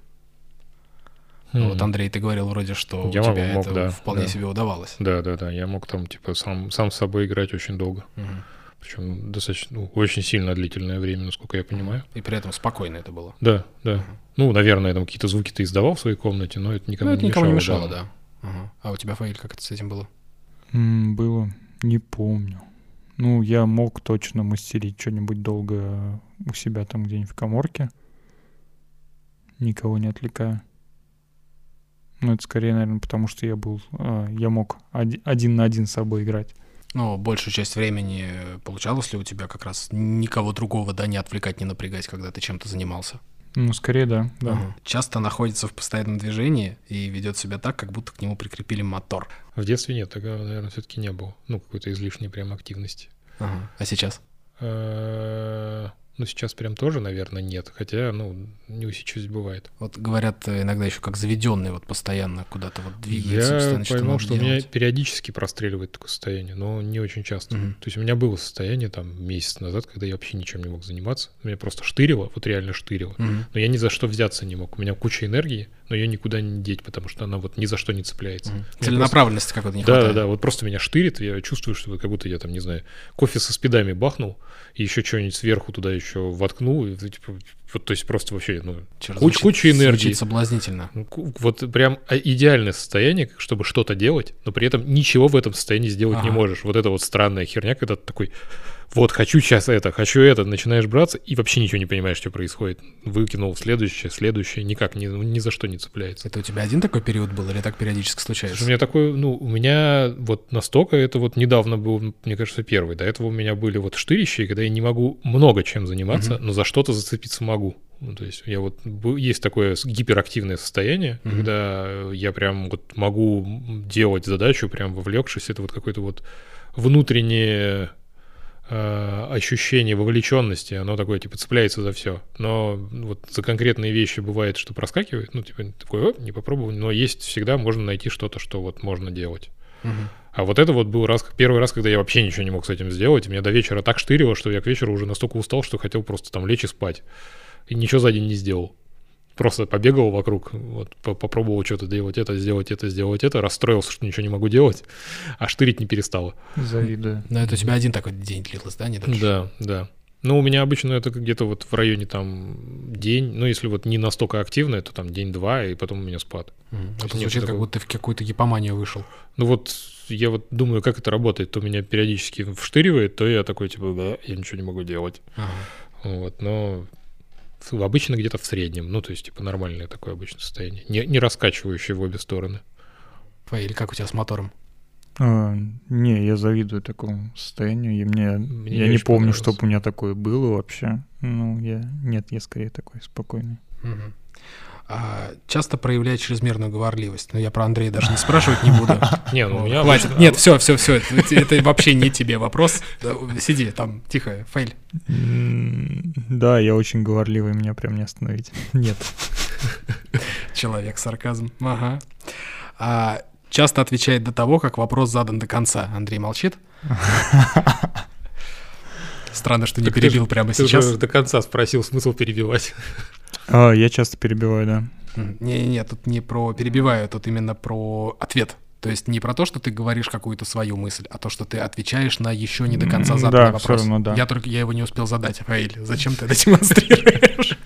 Ну, Вот, Мгм. Андрей, ты говорил вроде, что Я у тебя мог, это да, вполне да. себе удавалось. Да-да-да, я мог там типа сам, сам с собой играть очень долго. Мгм. Причем достаточно, ну, очень сильно длительное время, насколько я понимаю. И при этом спокойно это было. Да, да. Мгм. Ну, наверное, там какие-то звуки ты издавал в своей комнате, но это никому Ну, это не никому не мешало. мешало, да. Ага. А у тебя, Фаиль, как это с этим было? М, было, не помню. Ну, я мог точно мастерить что-нибудь долго у себя там где-нибудь в коморке, никого не отвлекая. Ну, это скорее, наверное, потому что я был, а, я мог оди- один на один с собой играть. Ну, большую часть времени получалось ли у тебя как раз никого другого, да, не отвлекать, не напрягать, когда ты чем-то занимался? Ну, скорее, да, да. Ага. Часто находится в постоянном движении и ведет себя так, как будто к нему прикрепили мотор. В детстве нет, такого, наверное, все-таки не было. Ну, какой-то излишней прям активности. Ага. А сейчас? Ну, сейчас прям тоже, наверное, нет. Хотя, ну, не усечусь бывает. Вот говорят э, иногда еще как заведенный, вот постоянно куда-то вот двигается, Я поймал, надо что у меня периодически простреливает такое состояние, но не очень часто. Мгм. То есть у меня было состояние там месяц назад, когда я вообще ничем не мог заниматься. Меня просто штырило, вот реально штырило. Мгм. Но я ни за что взяться не мог. У меня куча энергии, но ее никуда не деть, потому что она вот ни за что не цепляется. Я Целенаправленности какой-то не Да, да, хватает. да, вот просто меня штырит, я чувствую, что как будто я там, не знаю, кофе со спидами бахнул, и еще что-нибудь сверху туда еще воткнул, и, типа, вот, то есть просто вообще, ну, Чё, Куч- звучит- куча энергии. Звучит соблазнительно. ну, вот прям а, идеальное состояние, чтобы что-то делать, но при этом ничего в этом состоянии сделать не Ага. можешь. Вот это вот странная херня, когда ты такой, вот, хочу сейчас это, хочу это, начинаешь браться, и вообще ничего не понимаешь, что происходит. Выкинул следующее, следующее, никак, ни, ни за что не цепляется. Это у тебя один такой период был или так периодически случается? У меня такой, ну, у меня вот настолько, это вот недавно был, мне кажется, первый. До этого у меня были вот штырища, когда я не могу много чем заниматься, uh-huh. но за что-то зацепиться могу. Ну, то есть я вот есть такое гиперактивное состояние, mm-hmm. когда я прям вот могу делать задачу, прям вовлекшись, это вот какой-то вот внутреннее э, ощущение вовлеченности, оно такое, типа, цепляется за все. Но вот за конкретные вещи бывает, что проскакивает, ну, типа, такой, не попробовал, но есть всегда, можно найти что-то, что вот можно делать. Угу. А вот это вот был раз, первый раз, когда я вообще ничего не мог с этим сделать. Меня до вечера так штырило, что я к вечеру уже настолько устал, что хотел просто там лечь и спать. И ничего за день не сделал. Просто побегал вокруг, вот, попробовал что-то делать, это, сделать это, сделать это, расстроился, что ничего не могу делать, а штырить не перестало. Завидую. Но это у тебя один такой день длился, да, не дольше? Да, да. Ну, у меня обычно это где-то вот в районе там день, ну, если вот не настолько активно, то там день-два, и потом у меня спад. Mm. Это звучит, такого... как будто ты в какую-то гипоманию вышел. Ну вот я вот думаю, как это работает. То меня периодически вштыривает, то я такой, типа, да, я ничего не могу делать. Ага. Вот, но обычно где-то в среднем. Ну, то есть, типа, нормальное такое обычное состояние. Не, не раскачивающее в обе стороны. Или как у тебя с мотором? А, не, я завидую такому состоянию. И мне, мне я не помню, чтобы у меня такое было вообще. Ну, я нет, я скорее такой спокойный. Угу. А, часто проявляет чрезмерную говорливость. Но я про Андрея даже не спрашивать не буду. [laughs] Не, ну меня... Хватит. Нет, все, все, все. Это вообще не тебе вопрос. Сиди там, тихо, фейль. Да, я очень говорливый, меня прям не остановить. Нет. Человек сарказм. Ага. А, часто отвечает до того, как вопрос задан до конца. Андрей молчит. [laughs] Странно, что не перебил прямо сейчас. Ты до конца спросил, смысл перебивать. А, я часто перебиваю, да. Не-не, тут не про перебиваю, тут именно про ответ. То есть не про то, что ты говоришь какую-то свою мысль, а то, что ты отвечаешь на еще не до конца заданный да, вопрос. Равно, да. Я только я его не успел задать, Фаиль. Зачем ты это демонстрируешь?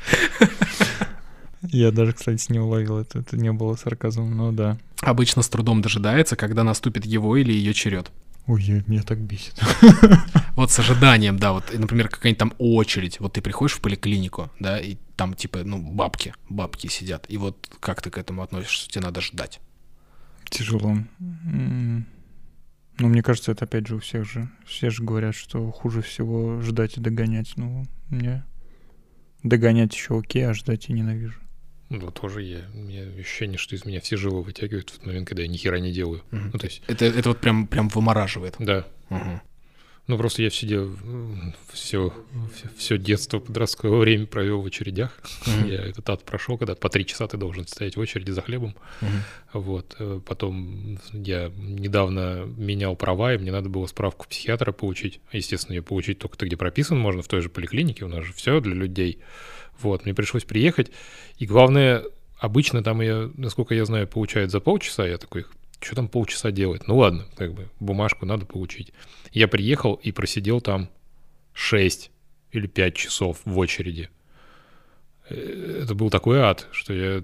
Я даже, кстати, не уловил это. Это не было сарказмом, но да. Обычно с трудом дожидается, когда наступит его или ее черед. Ой, меня так бесит. [laughs] Вот с ожиданием, да, вот, например, какая-нибудь там очередь, вот ты приходишь в поликлинику, да, и там типа, ну, бабки, бабки сидят, и вот как ты к этому относишься, тебе надо ждать? Тяжело. Ну, мне кажется, это опять же у всех же. Все же говорят, что хуже всего ждать и догонять. Ну, мне догонять еще окей, а ждать я ненавижу. Ну, тоже я. У меня ощущение, что из меня все жилы вытягивают в тот момент, когда я ни хера не делаю. Угу. Ну, то есть... это, это вот прям, прям вымораживает. Да. Угу. Ну, просто я сидел все, все, все детство, подростковое время провел в очередях. Mm-hmm. Я этот ад прошел, когда по три часа ты должен стоять в очереди за хлебом. Mm-hmm. Вот. Э, потом я недавно менял права, и мне надо было справку психиатра получить. Естественно, ее получить только ты, где прописан, можно в той же поликлинике, у нас же все для людей. Вот, мне пришлось приехать. И главное, обычно там ее, насколько я знаю, получают за полчаса. Я такой, что там полчаса делать? Ну ладно, как бы бумажку надо получить. Я приехал и просидел там 6 или 5 часов в очереди. Э, это был такой ад, что я...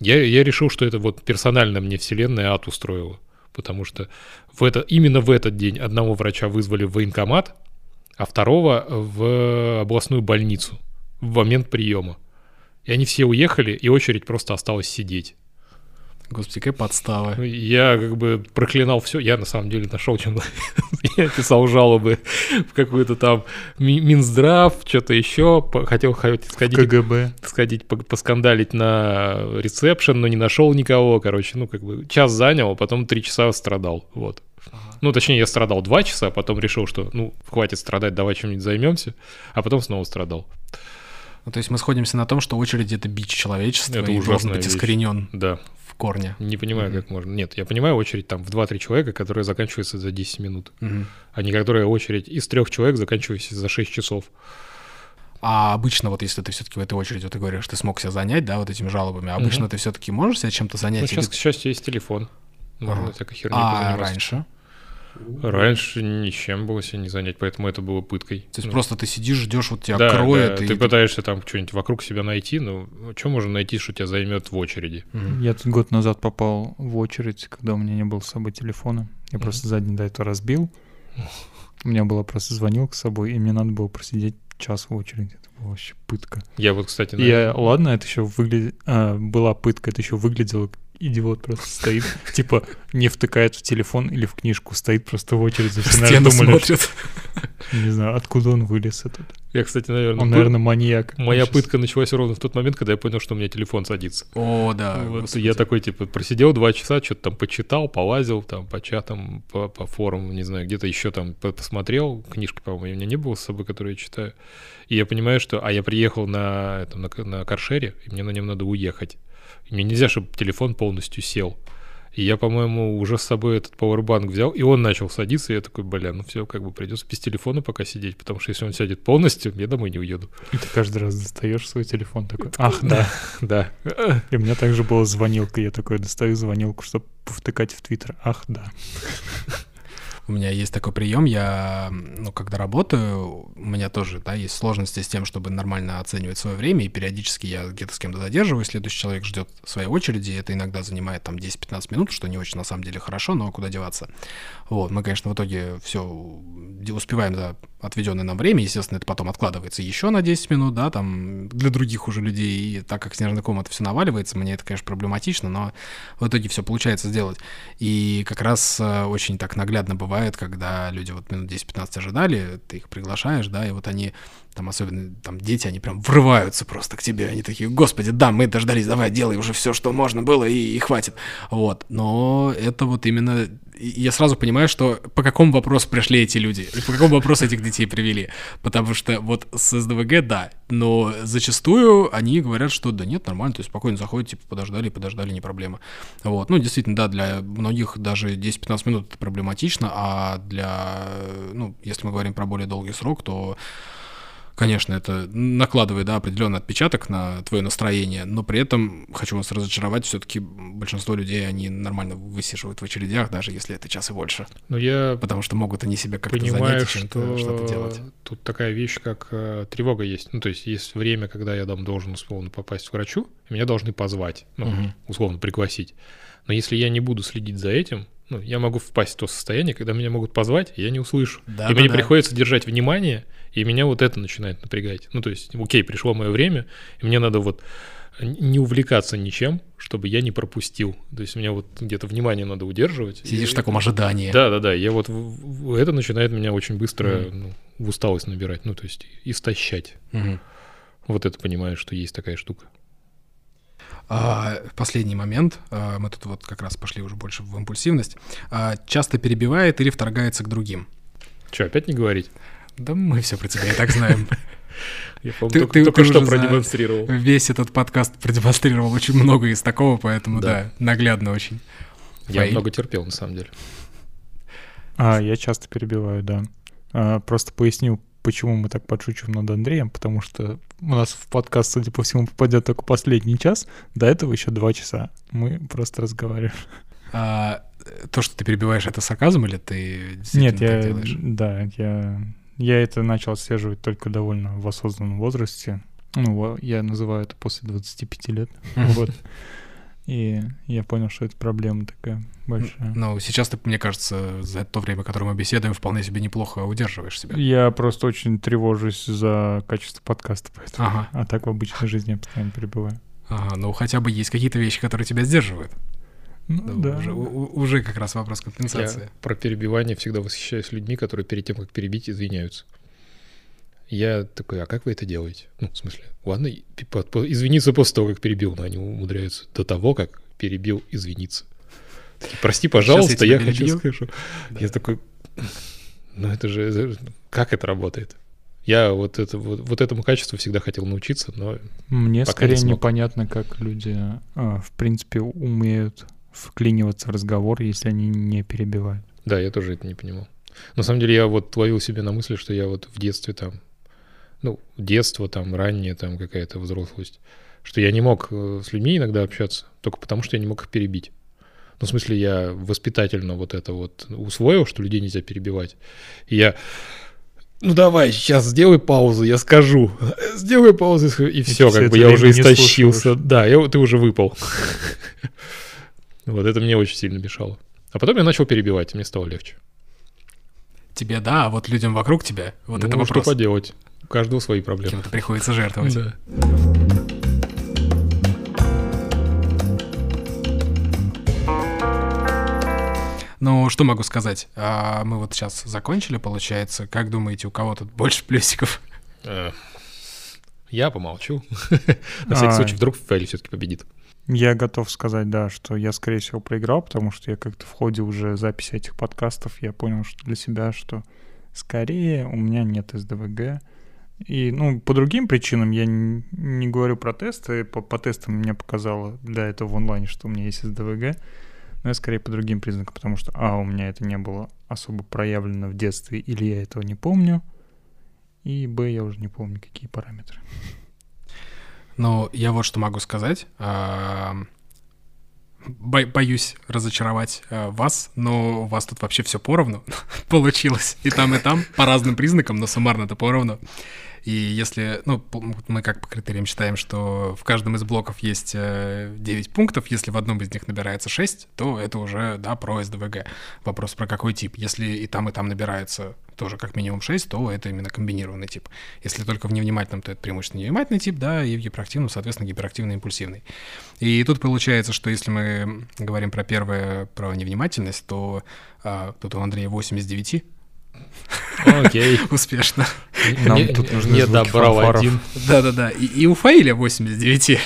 Я, я решил, что это вот персонально мне вселенная ад устроила. Потому что в это, именно в этот день одного врача вызвали в военкомат, а второго в областную больницу в момент приема. И они все уехали, и очередь просто осталась сидеть. Господи, какая подстава. Я как бы проклинал все. Я на самом деле нашел, чем [laughs] я писал жалобы в какой-то там Минздрав, что-то еще. Хотел сходить, КГБ. сходить поскандалить на ресепшн, но не нашел никого. Короче, ну как бы час занял, а потом три часа страдал. Вот. Ну, точнее, я страдал два часа, а потом решил, что, ну, хватит страдать, давай чем-нибудь займемся, а потом снова страдал. Ну, то есть мы сходимся на том, что очередь — это бич человечества, это и должен быть искоренен. Да, корня. Не понимаю, mm-hmm. как можно. Нет, я понимаю очередь там в 2-3 человека, которая заканчивается за 10 минут, mm-hmm. а не которая очередь из трех человек, заканчивается за 6 часов. А обычно, вот если ты все-таки в этой очереди, вот ты говоришь, ты смог себя занять, да, вот этими жалобами, обычно mm-hmm. ты все-таки можешь себя чем-то занять? Ну, сейчас, или... к счастью, есть телефон. Можно ага. всякой херней А раньше? Раньше ничем было себе не занять, поэтому это было пыткой. То есть ну, просто ты сидишь, ждешь, вот тебя да, кроет. Да, и... ты пытаешься там что-нибудь вокруг себя найти, но что можно найти, что тебя займет в очереди? Mm-hmm. Я тут год назад попал в очередь, когда у меня не было с собой телефона. Я mm-hmm. просто задний до этого разбил. У меня была просто звонилка с собой, и мне надо было просидеть час в очереди. Это была вообще пытка. Я вот, кстати, И я, ладно, это еще выглядит... была пытка, это еще выглядело идиот просто стоит, [laughs] типа не втыкает в телефон или в книжку, стоит просто в очереди. В стену смотрит. Не знаю, откуда он вылез этот. Я, кстати, наверное... Он, наверное, маньяк. Моя пытка началась ровно в тот момент, когда я понял, что у меня телефон садится. О, да. Вот я такой, типа, просидел два часа, что-то там почитал, полазил, там, по чатам, по, по форумам, не знаю, где-то еще там посмотрел. Книжки, по-моему, у меня не было с собой, которые я читаю. И я понимаю, что... А я приехал на, это, на, на каршере, и мне на нем надо уехать. Мне нельзя, чтобы телефон полностью сел. И я, по-моему, уже с собой этот пауэрбанк взял, и он начал садиться, и я такой, бля, ну все, как бы придется без телефона пока сидеть, потому что если он сядет полностью, я домой не уеду. И ты каждый раз достаешь свой телефон такой, ах, да, [laughs] да. И у меня также была звонилка, я такой достаю звонилку, чтобы повтыкать в Твиттер, ах, да. [laughs] У меня есть такой прием, я, ну, когда работаю, у меня тоже, да, есть сложности с тем, чтобы нормально оценивать свое время, и периодически я где-то с кем-то задерживаюсь, следующий человек ждет своей очереди, и это иногда занимает там 10-15 минут, что не очень на самом деле хорошо, но куда деваться. Вот, мы, конечно, в итоге все успеваем за отведенное нам время, естественно, это потом откладывается еще на 10 минут, да, там, для других уже людей, и так как снежный ком это все наваливается, мне это, конечно, проблематично, но в итоге все получается сделать. И как раз э, очень так наглядно бывает, когда люди вот минут 10-15 ожидали, ты их приглашаешь, да, и вот они там особенно там дети, они прям врываются просто к тебе, они такие, господи, да, мы дождались, давай, делай уже все, что можно было, и, и хватит. Вот, но это вот именно, я сразу понимаю, что по какому вопросу пришли эти люди, по какому вопросу этих детей привели, потому что вот с СДВГ, да, но зачастую они говорят, что да нет, нормально, то есть спокойно заходят, типа, подождали, подождали, не проблема. Вот, ну, действительно, да, для многих даже 10-15 минут это проблематично, а для, ну, если мы говорим про более долгий срок, то конечно, это накладывает да, определенный отпечаток на твое настроение, но при этом хочу вас разочаровать, все-таки большинство людей, они нормально высиживают в очередях, даже если это час и больше. Но я Потому что могут они себя как-то занять что что-то делать. Тут такая вещь, как э, тревога есть. Ну, то есть есть время, когда я там должен условно попасть к врачу, меня должны позвать, ну, угу. условно пригласить. Но если я не буду следить за этим, ну, я могу впасть в то состояние, когда меня могут позвать, и я не услышу. Да, и да, мне да. приходится держать внимание, и меня вот это начинает напрягать. Ну, то есть, окей, пришло мое время, и мне надо вот не увлекаться ничем, чтобы я не пропустил. То есть, мне вот где-то внимание надо удерживать. Сидишь и... в таком ожидании. Да, да, да. Я вот это начинает меня очень быстро mm. ну, в усталость набирать, ну, то есть, истощать. Mm-hmm. Вот это понимаю, что есть такая штука. А, последний момент, а, мы тут вот как раз пошли уже больше в импульсивность, а, часто перебивает или вторгается к другим. Что, опять не говорить? Да мы все про тебя и так знаем. [laughs] Я, помню, ты, только, ты, только ты что продемонстрировал. Весь этот подкаст продемонстрировал очень много из такого, поэтому да, да наглядно очень. Я Фаи. много терпел, на самом деле. А, я часто перебиваю, да. А, просто поясню, почему мы так подшучиваем над Андреем, потому что у нас в подкаст, судя по всему, попадет только последний час, до этого еще два часа. Мы просто разговариваем. А, то, что ты перебиваешь, это сарказм или ты Нет, я, делаешь? да, я, я это начал отслеживать только довольно в осознанном возрасте. Ну, я называю это после 25 лет. Вот. И я понял, что это проблема такая большая. Ну, сейчас ты, мне кажется, за то время, которое мы беседуем, вполне себе неплохо удерживаешь себя. Я просто очень тревожусь за качество подкаста, поэтому. Ага. А так в обычной жизни я постоянно перебываю. Ага, ну хотя бы есть какие-то вещи, которые тебя сдерживают. Ну, да. Уже, у, уже как раз вопрос компенсации. Я про перебивание всегда восхищаюсь людьми, которые перед тем, как перебить, извиняются. Я такой, а как вы это делаете? Ну, в смысле, ладно, извиниться после того, как перебил, но они умудряются до того, как перебил, извиниться. Прости, пожалуйста, я, я хочу скажу. Да. Я такой, ну это же, как это работает? Я вот, это, вот, вот этому качеству всегда хотел научиться, но Мне скорее не непонятно, как люди, а, в принципе, умеют вклиниваться в разговор, если они не перебивают. Да, я тоже это не понимал. На самом деле я вот ловил себе на мысли, что я вот в детстве там ну, детство, там, раннее, там, какая-то взрослость, что я не мог э, с людьми иногда общаться, только потому что я не мог их перебить. Ну, в смысле, я воспитательно вот это вот усвоил, что людей нельзя перебивать. И я, ну давай, сейчас сделай паузу, я скажу. [laughs] Сделай паузу, и, и все, как бы я уже истощился. Да, я, ты уже выпал. [laughs] Вот это мне очень сильно мешало. А потом я начал перебивать, и мне стало легче. тебе да, а вот людям вокруг тебя, вот ну, это что вопрос. поделать? У каждого свои проблемы. Кем-то приходится жертвовать. Да. Ну, что могу сказать? А, мы вот сейчас закончили, получается. Как думаете, у кого тут больше плюсиков? Э, Я помолчу. [laughs] На всякий А. случай, вдруг Фейли все-таки победит. Я готов сказать, да, что я, скорее всего, проиграл, потому что я как-то в ходе уже записи этих подкастов я понял что для себя, что скорее у меня нет СДВГ. И, ну, по другим причинам я не, говорю про тесты, по, по тестам мне показало для этого в онлайне, что у меня есть СДВГ, но я скорее по другим признакам, потому что, а, у меня это не было особо проявлено в детстве, или я этого не помню, и, б, я уже не помню, какие параметры. Ну, я вот что могу сказать. А, бо- Боюсь разочаровать а, вас, но у вас тут вообще все поровну [laughs] получилось. И там, и там, по разным признакам, но суммарно-то поровну. И если, ну, мы как по критериям считаем, что в каждом из блоков есть э, 9 пунктов, если в одном из них набирается 6, то это уже, да, про СДВГ. Вопрос про какой тип. Если и там, и там набирается тоже как минимум 6, то это именно комбинированный тип. Если только в невнимательном, то это преимущественно невнимательный тип, да, и в гиперактивном, соответственно, гиперактивно-импульсивный. И тут получается, что если мы говорим про первое, про невнимательность, то а, тут у Андрея 8 из 9, Окей. [laughs] успешно. Нам Не- тут нужны Не звуки добрал фанфаров. один. Да-да-да, и, и у Фаиля 8 из 9.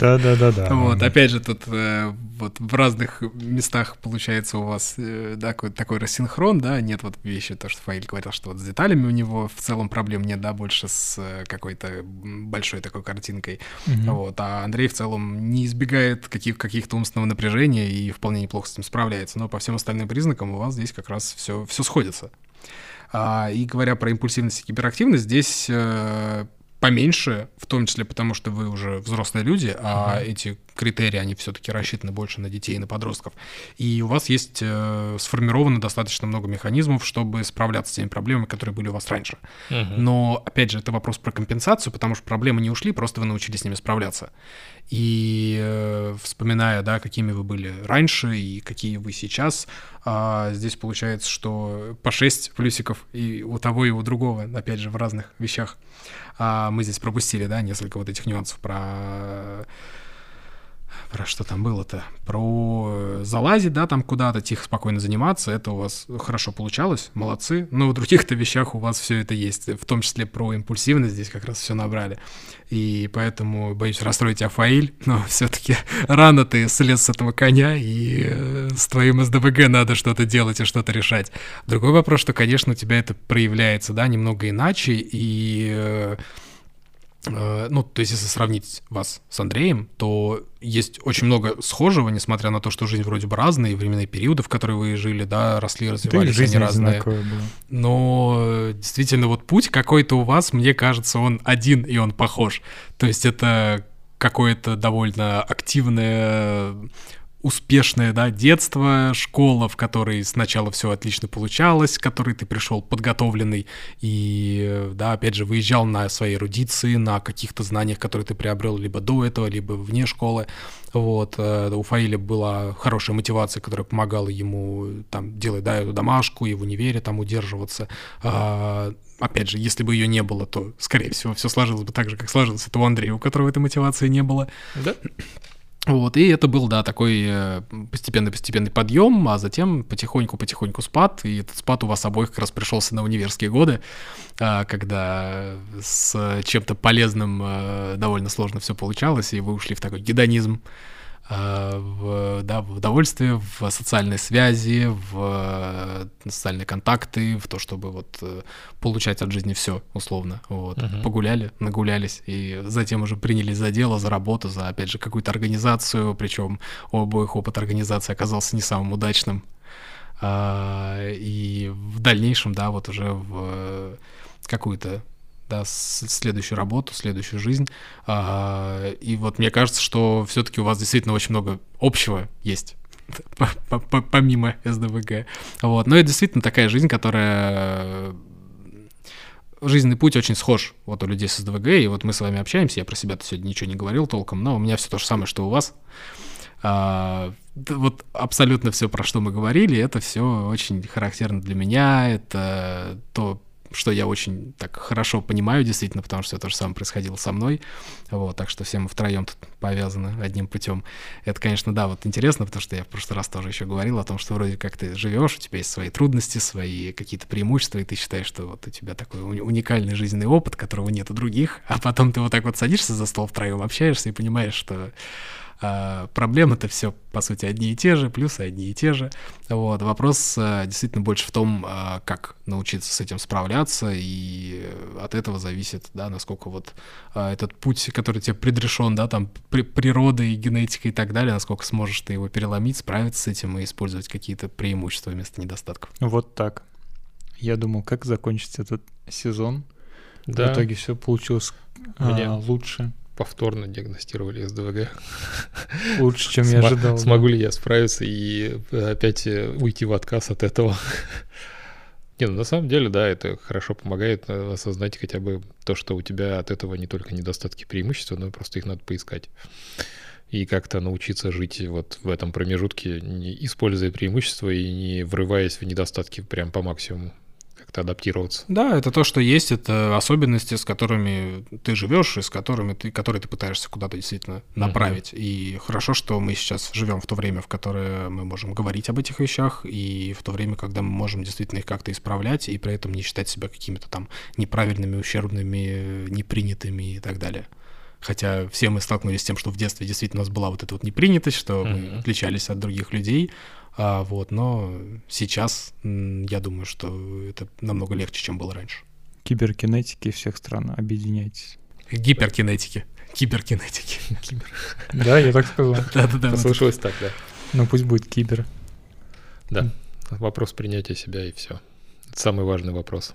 Да-да-да-да. Вот, опять же, тут э, вот в разных местах получается у вас э, да, какой- такой рассинхрон, да, нет вот вещи, то, что Фаиль говорил, что вот с деталями у него в целом проблем нет, да, больше с э, какой-то большой такой картинкой, Мгм. вот, а Андрей в целом не избегает каких- каких-то умственного напряжения и вполне неплохо с этим справляется, но по всем остальным признакам у вас здесь как раз все, все сходится. А, и говоря про импульсивность и гиперактивность, здесь э, поменьше, в том числе потому, что вы уже взрослые люди, а эти критерии, они все-таки рассчитаны больше на детей и на подростков. И у вас есть э, сформировано достаточно много механизмов, чтобы справляться с теми проблемами, которые были у вас раньше. Мгм. Но, опять же, это вопрос про компенсацию, потому что проблемы не ушли, просто вы научились с ними справляться. И э, вспоминая, да, какими вы были раньше и какие вы сейчас, а, здесь получается, что по 6 плюсиков и у того, и у другого, опять же, в разных вещах. А, мы здесь пропустили, да, несколько вот этих нюансов про про что там было-то? Про э, залазить, да, там куда-то, тихо, спокойно заниматься. Это у вас хорошо получалось, молодцы. Но в других-то вещах у вас все это есть. В том числе про импульсивность здесь как раз все набрали. И поэтому, боюсь расстроить Афаиль, но [laughs] все-таки рано ты слез с этого коня, и э, с твоим СДВГ надо что-то делать и что-то решать. Другой вопрос, что, конечно, у тебя это проявляется, да, немного иначе, и... э, Ну, то есть, если сравнить вас с Андреем, то есть очень много схожего, несмотря на то, что жизнь вроде бы разная, и временные периоды, в которые вы жили, да, росли, Да развивались, жизнь они разные. была. Но э, действительно, вот путь какой-то у вас, мне кажется, он один, и он похож. То есть это какое-то довольно активное успешное, да, детство, школа, в которой сначала все отлично получалось, к которой ты пришел подготовленный и, да, опять же, выезжал на свои эрудиции, на каких-то знаниях, которые ты приобрел либо до этого, либо вне школы. Вот, э, у Фаиля была хорошая мотивация, которая помогала ему там делать, да, эту домашку и в универе там удерживаться. А, опять же, если бы ее не было, то, скорее всего, все сложилось бы так же, как сложилось это у Андрея, у которого этой мотивации не было. Да? Вот, и это был, да, такой э, постепенный-постепенный подъем, а затем потихоньку-потихоньку спад, и этот спад у вас обоих как раз пришелся на универские годы, а, когда с чем-то полезным э, довольно сложно все получалось, и вы ушли в такой гедонизм, в, да, в удовольствие, в социальные связи, в э, социальные контакты, в то, чтобы вот э, получать от жизни все, условно. Вот. Мгм. Погуляли, нагулялись, и затем уже принялись за дело, за работу, за, опять же, какую-то организацию, причем у обоих опыт организации оказался не самым удачным. А, и в дальнейшем, да, вот уже в э, какую-то да, следующую работу, следующую жизнь. А, и вот мне кажется, что все-таки у вас действительно очень много общего есть. [laughs] по- по- по- Помимо СДВГ. Вот. Но это действительно такая жизнь, которая жизненный путь очень схож вот у людей с СДВГ, и вот мы с вами общаемся, я про себя сегодня ничего не говорил толком, но у меня все то же самое, что у вас. А, вот абсолютно все, про что мы говорили, это все очень характерно для меня. Это то, что я очень так хорошо понимаю, действительно, потому что то же самое происходило со мной. Вот, так что все мы втроем тут повязаны одним путем. Это, конечно, да, вот интересно, потому что я в прошлый раз тоже еще говорил о том, что вроде как ты живешь, у тебя есть свои трудности, свои какие-то преимущества, и ты считаешь, что вот у тебя такой уникальный жизненный опыт, которого нет у других, а потом ты вот так вот садишься за стол втроем, общаешься и понимаешь, что а, проблемы-то все, по сути, одни и те же, плюсы одни и те же. Вот. Вопрос а, действительно больше в том, а, как научиться с этим справляться, и от этого зависит, да, насколько вот а, этот путь, который тебе предрешен, да, там, при, природой, генетикой и так далее, насколько сможешь ты его переломить, справиться с этим и использовать какие-то преимущества вместо недостатков. Вот так. Я думал, как закончится этот сезон. Да. В итоге все получилось Меня... а, лучше повторно диагностировали СДВГ. Лучше, чем я ожидал. Смогу ли я справиться и опять э, уйти в отказ от этого? Не, ну на самом деле, да, это хорошо помогает э, осознать хотя бы то, что у тебя от этого не только недостатки преимущества, но и просто их надо поискать. И как-то научиться жить вот в этом промежутке, не используя преимущества и не врываясь в недостатки прям по максимуму как-то адаптироваться. Да, это то, что есть, это особенности, с которыми ты живешь и с которыми ты, которые ты пытаешься куда-то действительно направить. Uh-huh. И хорошо, что мы сейчас живем в то время, в которое мы можем говорить об этих вещах, и в то время, когда мы можем действительно их как-то исправлять, и при этом не считать себя какими-то там неправильными, ущербными, непринятыми и так далее. Хотя все мы столкнулись с тем, что в детстве действительно у нас была вот эта вот непринятость, что mm-hmm. мы отличались от других людей, а, вот, но сейчас я думаю, что это намного легче, чем было раньше. Киберкинетики всех стран, объединяйтесь. Гиперкинетики. Киберкинетики. Да, я так сказал. [laughs] Да-да-да. Послышалось так, да. Ну пусть будет кибер. Да. Вопрос принятия себя и все. Это самый важный вопрос.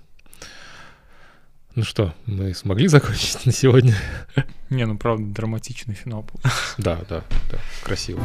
Ну что, мы смогли закончить на сегодня? Не, ну правда, драматичный финал был. Да, да, да, красиво.